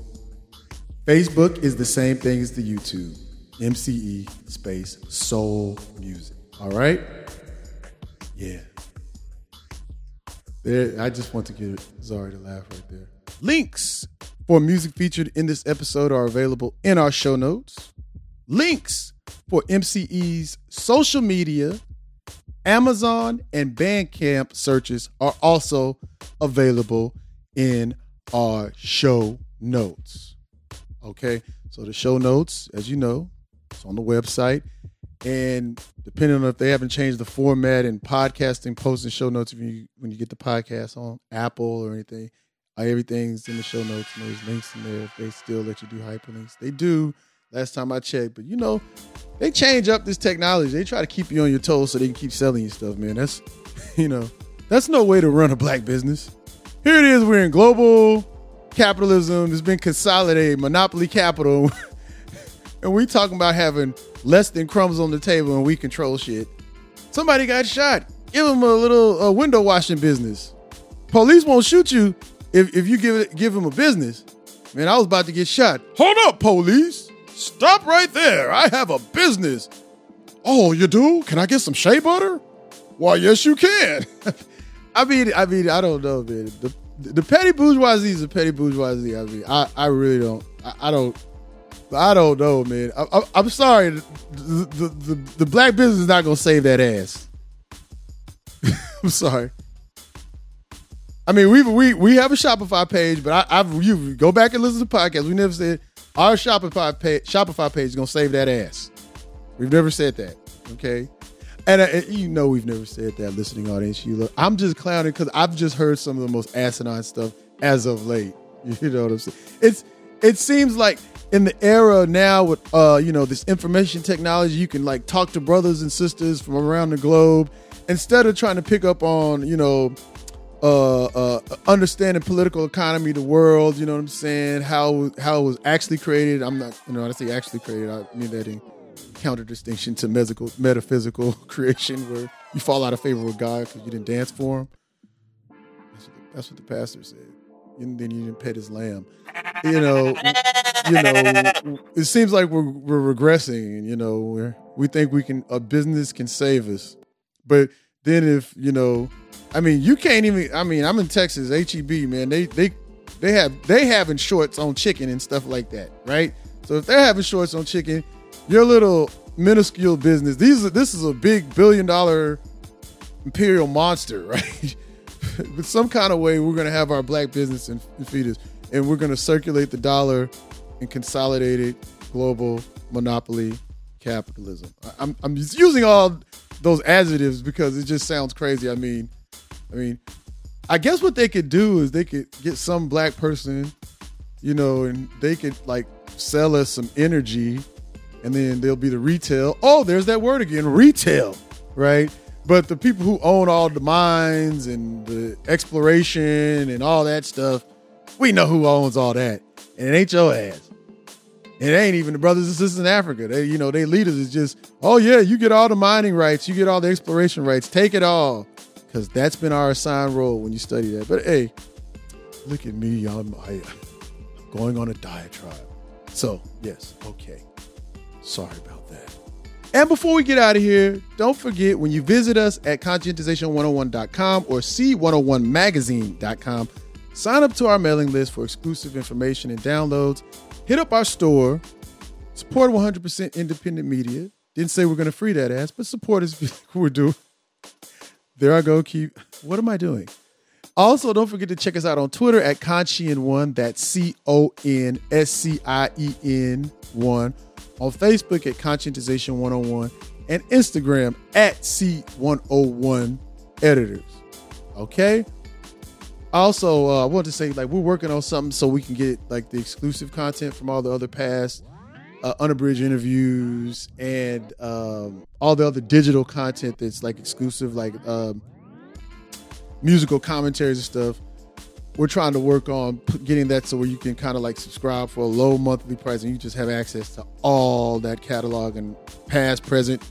Facebook is the same thing as the YouTube. MCE space Sol Muzik. All right? Yeah. There, I just want to get Zari to laugh right there. Links for music featured in this episode are available in our show notes. Links for MCE's social media, Amazon, and Bandcamp searches are also available in our show notes. Okay, so the show notes, as you know, it's on the website. And depending on if they haven't changed the format and podcasting, posting show notes if you when you get the podcast on Apple or anything, uh, everything's in the show notes and there's links in there if they still let you do hyperlinks. They do. Last time I checked, but you know, they change up this technology. They try to keep you on your toes so they can keep selling you stuff, man. That's you know, that's no way to run a black business. Here it is, we're in global capitalism. It's been consolidated, monopoly capital. and we talking about having less than crumbs on the table and we control shit. Somebody got shot. Give them a little window washing business. Police won't shoot you if, if you give it, give them a business. Man, I was about to get shot. Hold up, police. Stop right there. I have a business. Oh, you do? Can I get some shea butter? Why, yes, you can. I mean, I mean, I don't know, man. The, the petty bourgeoisie is a petty bourgeoisie. I mean, I, I really don't. I, I don't. I don't know, man. I, am sorry. The, the, the, the, black business is not gonna save that ass. I'm sorry. I mean, we we we have a Shopify page, but I, have you go back and listen to the podcast. We never said our Shopify page, Shopify page is gonna save that ass. We've never said that. Okay. And, uh, and you know we've never said that, listening audience. You look, I'm just clowning because I've just heard some of the most asinine stuff as of late. You know what I'm saying? It's it seems like in the era now with uh you know this information technology, you can like talk to brothers and sisters from around the globe instead of trying to pick up on you know uh, uh, understanding political economy, the world. You know what I'm saying? How how it was actually created. I'm not, you know, I say actually created. I mean that in counter distinction to metaphysical, metaphysical creation, where you fall out of favor with God because you didn't dance for Him. That's what, the, that's what the pastor said. And then you didn't pet his lamb. You know, you know. It seems like we're we're regressing, you know, we we think we can a business can save us, but then if you know, I mean, you can't even. I mean, I'm in Texas, HEB, man. They they they have they having shorts on chicken and stuff like that, right? So if they're having shorts on chicken, your little minuscule business. These this is a big billion dollar imperial monster, right? but some kind of way we're to have our black business and, and feed us, and we're to circulate the dollar and consolidated global monopoly capitalism. I, I'm I'm using all those adjectives because it just sounds crazy. I mean, I mean, I guess what they could do is they could get some black person, you know, and they could like sell us some energy and then there'll be the retail. Oh, there's that word again, retail, right? But the people who own all the mines and the exploration and all that stuff, we know who owns all that. And it ain't your ass. It ain't even the brothers and sisters in Africa. They, you know, they leaders is just, oh yeah, you get all the mining rights, you get all the exploration rights, take it all. Cause that's been our assigned role when you study that. But hey, look at me, I'm, I, am going on a diatribe. So yes, okay. Sorry about that. And before we get out of here, don't forget when you visit us at conscientization101.com or c101magazine.com, sign up to our mailing list for exclusive information and downloads. Hit up our store, support 100% independent media. Didn't say we're going to free that ass, but support us we're doing. There I go. Keep. What am I doing? Also, don't forget to check us out on Twitter at Conscien1. That's C O N S C I E N 1 on Facebook at Conscientization 101 and Instagram at C101 Editors. Okay? also uh, I want to say like we're working on something so we can get like the exclusive content from all the other past uh, unabridged interviews and um, all the other digital content that's like exclusive, like um, musical commentaries and stuff. We're trying to work on getting that so where you can kind of like subscribe for a low monthly price and you just have access to all that catalog and past, present,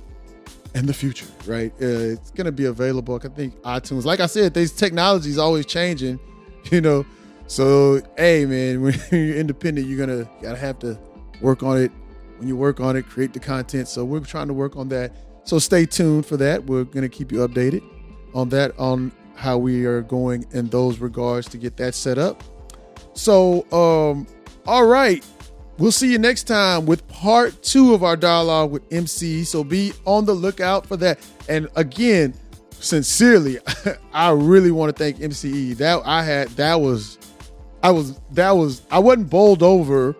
and the future. Right? Uh, it's gonna be available. I think iTunes. Like I said, these technology is always changing. You know, so hey man, when you're independent, you're gonna gotta have to work on it. When you work on it, create the content. So we're trying to work on that. So stay tuned for that. We're gonna keep you updated on that on how we are going in those regards to get that set up. So um all right. We'll see you next time with part two of our dialogue with MC. So be on the lookout for that. And again, sincerely, I really want to thank MCE. That I had that was I was that was I wasn't bowled over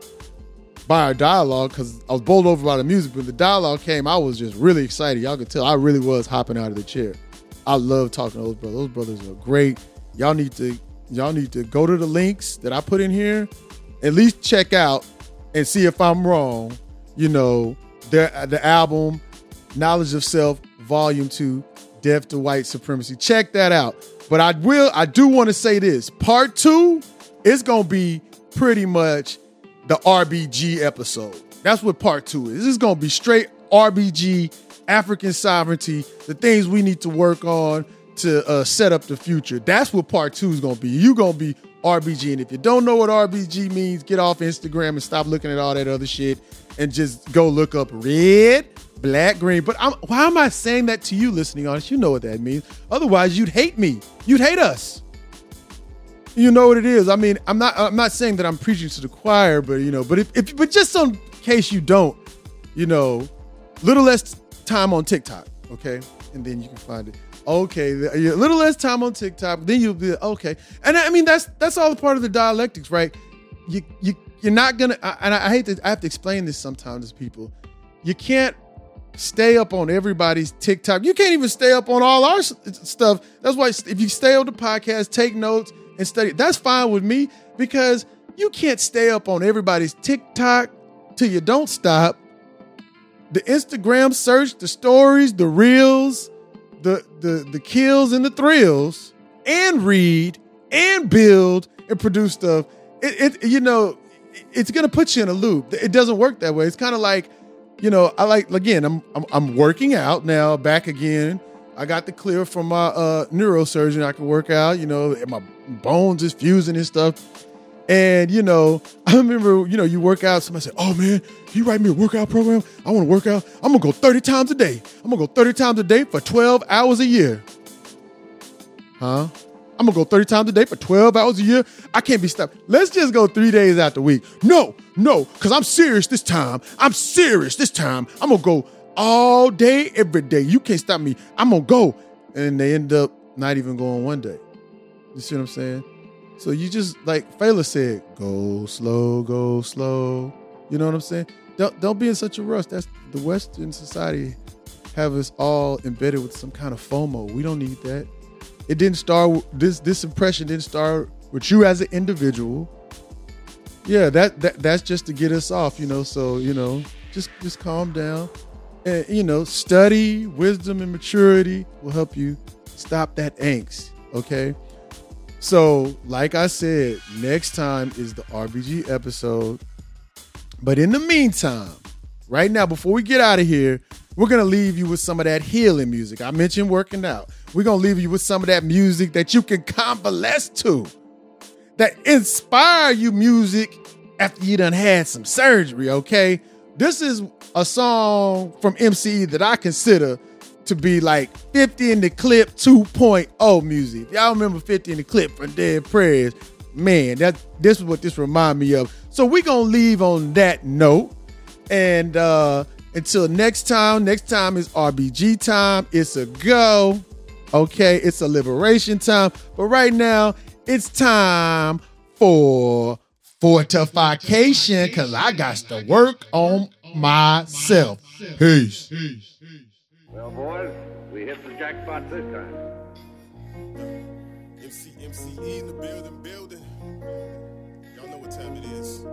by our dialogue because I was bowled over by the music, but the dialogue came, I was just really excited. Y'all could tell I really was hopping out of the chair. I love talking to those brothers. Those brothers are great. Y'all need to y'all need to go to the links that I put in here, at least check out and see if I'm wrong. You know, the the album Knowledge of Self, Volume Two, Death to White Supremacy. Check that out. But I will, I do want to say this: Part Two is gonna be pretty much the RBG episode. That's what Part Two is. This is gonna be straight RBG, African sovereignty, the things we need to work on to uh, set up the future. That's what Part Two is gonna be. You're gonna be RBG, and if you don't know what RBG means, get off Instagram and stop looking at all that other shit and just go look up red, black, green. But I'm, why am I saying that to you, listening audience? You know what that means. Otherwise, you'd hate me. You'd hate us. You know what it is. I mean, I'm not. I'm not saying that I'm preaching to the choir, but you know, but if, if but just in case you don't, you know, little less time on TikTok, okay, and then you can find it. Okay, a little less time on TikTok, then you'll be okay. And I mean, that's that's all part of the dialectics, right? You you you're not gonna. And I hate to. I have to explain this sometimes to people. You can't stay up on everybody's TikTok. You can't even stay up on all our stuff. That's why if you stay on the podcast, take notes and study. That's fine with me because you can't stay up on everybody's TikTok till you don't stop. The Instagram search, the stories, the reels, the the the kills and the thrills, and read and build and produce stuff. It, it you know, it's gonna put you in a loop. It doesn't work that way. It's kind of like, you know, I like again. I'm, I'm I'm working out now. Back again. I got the clear from my uh, neurosurgeon. I can work out. You know, my bones is fusing and stuff. And you know, I remember, you know, you work out. Somebody said, "Oh man, you write me a workout program? I want to work out. I'm gonna go 30 times a day. I'm gonna go 30 times a day for 12 hours a year." Huh? I'm gonna go 30 times a day for 12 hours a year. I can't be stopped. Let's just go three days out the week. No, no, because I'm serious this time. I'm serious this time. I'm gonna go all day, every day. You can't stop me. I'm gonna go. And they end up not even going one day. You see what I'm saying? So you just like Fela said, go slow, go slow. You know what I'm saying? Don't don't be in such a rush. That's the Western society have us all embedded with some kind of FOMO. We don't need that. It didn't start this this impression didn't start with you as an individual. Yeah, that, that that's just to get us off, you know. So, you know, just just calm down. And you know, study, wisdom and maturity will help you stop that angst, okay? So, like I said, next time is the RBG episode. But in the meantime, right now, before we get out of here, we're gonna leave you with some of that healing music. I mentioned working out. We're gonna leave you with some of that music that you can convalesce to, that inspire you music after you done had some surgery. Okay, this is a song from MCE that I consider to be like 50 in the clip 2.0 music. Y'all remember 50 in the clip from Dead Prez? Man, that this is what this remind me of. So we gonna leave on that note. And uh until next time, next time is RBG time. It's a go. Okay, it's a liberation time. But right now, it's time for fortification because I got to work on myself. Peace. Well, boys, we hit the jackpot this time. MC, MCE in the building, building. Y'all know what time it is.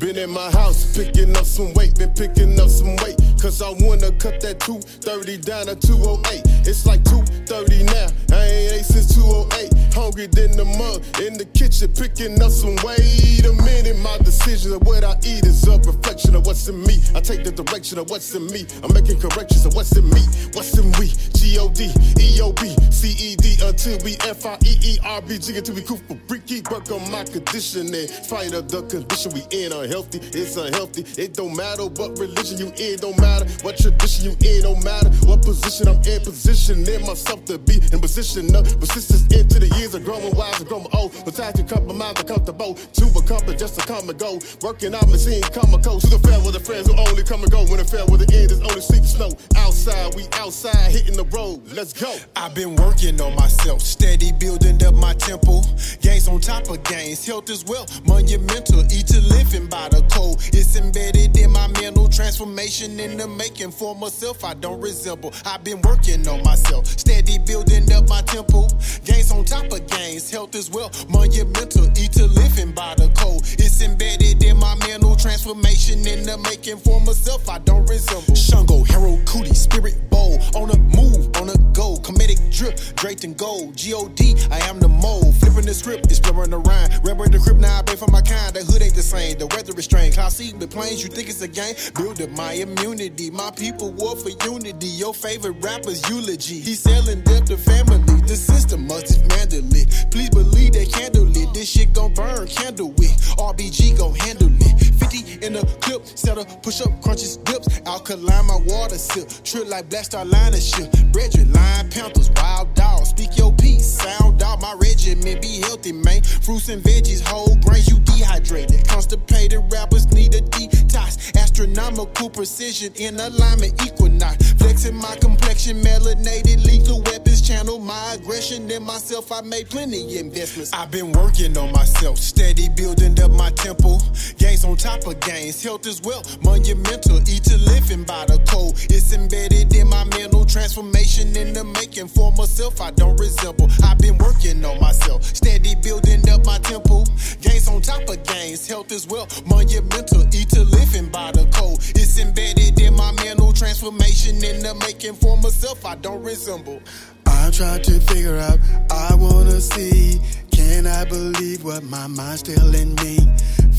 Been in my house picking up some weight, been picking up some weight. Cause I wanna cut that 230 down to 208. It's like 230 now, I ain't ate since 208. Hungry than the mug in the kitchen, picking up some weight. A minute, my decision of what I eat is a reflection of what's in me. I take the direction of what's in me. I'm making corrections of what's in me, what's in we. G O D, E O B, C E D until we F I E E R B until we cool for freaky. Work on my conditioning. Fight of the condition we in unhealthy. It's unhealthy. It don't matter what religion you in, don't matter what tradition you in, don't matter what position I'm in. Positioning myself to be in position of persistence into the years of growing wise and growing old. But time to compromise and comfortable to accomplish just to come and go. Working out machine, come and go to the fair with the friends who only come and go. When the fair with the end is only sleep snow. Outside, we outside hitting the road. Let's go. I've been working on myself, steady building up my temple. Gains on top of gains, health is well, monumental. Eat to living by the code. It's embedded in my mental transformation in the making for myself. I don't resemble. I've been working on myself, steady building up my temple. Gains on top of gains, health is well, monumental. Eat to living by the code. It's embedded in my mental transformation in the making for myself. I don't resemble. Shango, Harold Cootie, Spirit Bowl. On a move, on a go. Comedic drip, draped in gold. G-O-D, I am the mold. Flipping the script, exploring the rhyme. Remember the crib, now I pay for my kind. The hood ain't the same, the weather is strange. Cloud seed with planes, you think it's a game? Build up my immunity. My people war for unity. Your favorite rapper's eulogy. He's selling death to family. The system must dismantle it. Please believe they handle it. This shit gon' burn, candle wick. RBG gon' handle it. 50 in the clip, set up, push up, crunches, dips. Alkaline, my water sip. Trip like Black Star Liner shit. Brethren, Lion Panthers, Wild Dogs. Speak your piece, sound out my regimen. Be healthy, man. Fruits and veggies, whole grains, you dehydrated. Constipated rappers need a detox. Astronomical precision in alignment, equinox. Flexing my complexion, melanated, lethal weapons. Channel my aggression in myself. I made plenty investments. I've been working on myself, steady building up my temple. Gains on top gains, health is well, monumental. Eat to living by the code. It's embedded in my mental transformation in the making for myself. I don't resemble. I've been working on myself, steady building up my temple. Gains on top of gains, health is well, monumental. Eat to living by the code. It's embedded in my mental transformation in the making for myself. I don't resemble. I'm trying to figure out, I wanna see. Can I believe what my mind's telling me?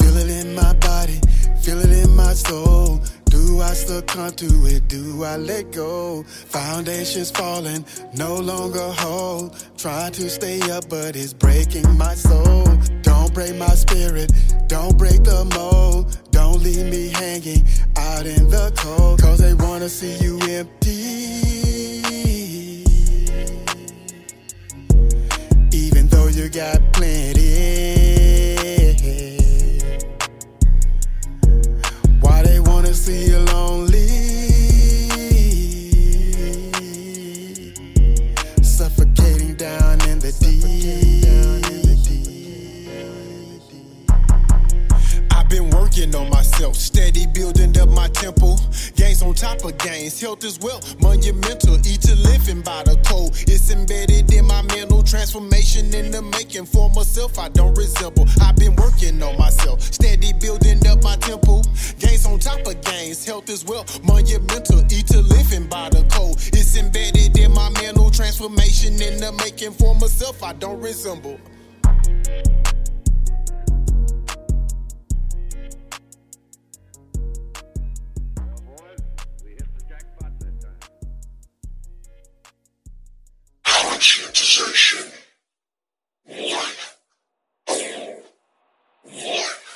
Feel it in my body, feel it in my soul. Do I succumb to it? Do I let go? Foundations falling, no longer hold. Trying to stay up, but it's breaking my soul. Don't break my spirit, don't break the mold. Don't leave me hanging out in the cold. Cause they wanna see you empty. Even though you got plenty. See you lonely? Working on myself, steady building up my temple. Gains on top of gains, health is well, monumental. Eat to living by the code. It's embedded in my mental transformation in the making for myself. I don't resemble. I've been working on myself, steady building up my temple. Gains on top of gains, health is well, monumental. Eat to living by the code. It's embedded in my mental transformation in the making for myself. I don't resemble. Conscientization. One. All. One.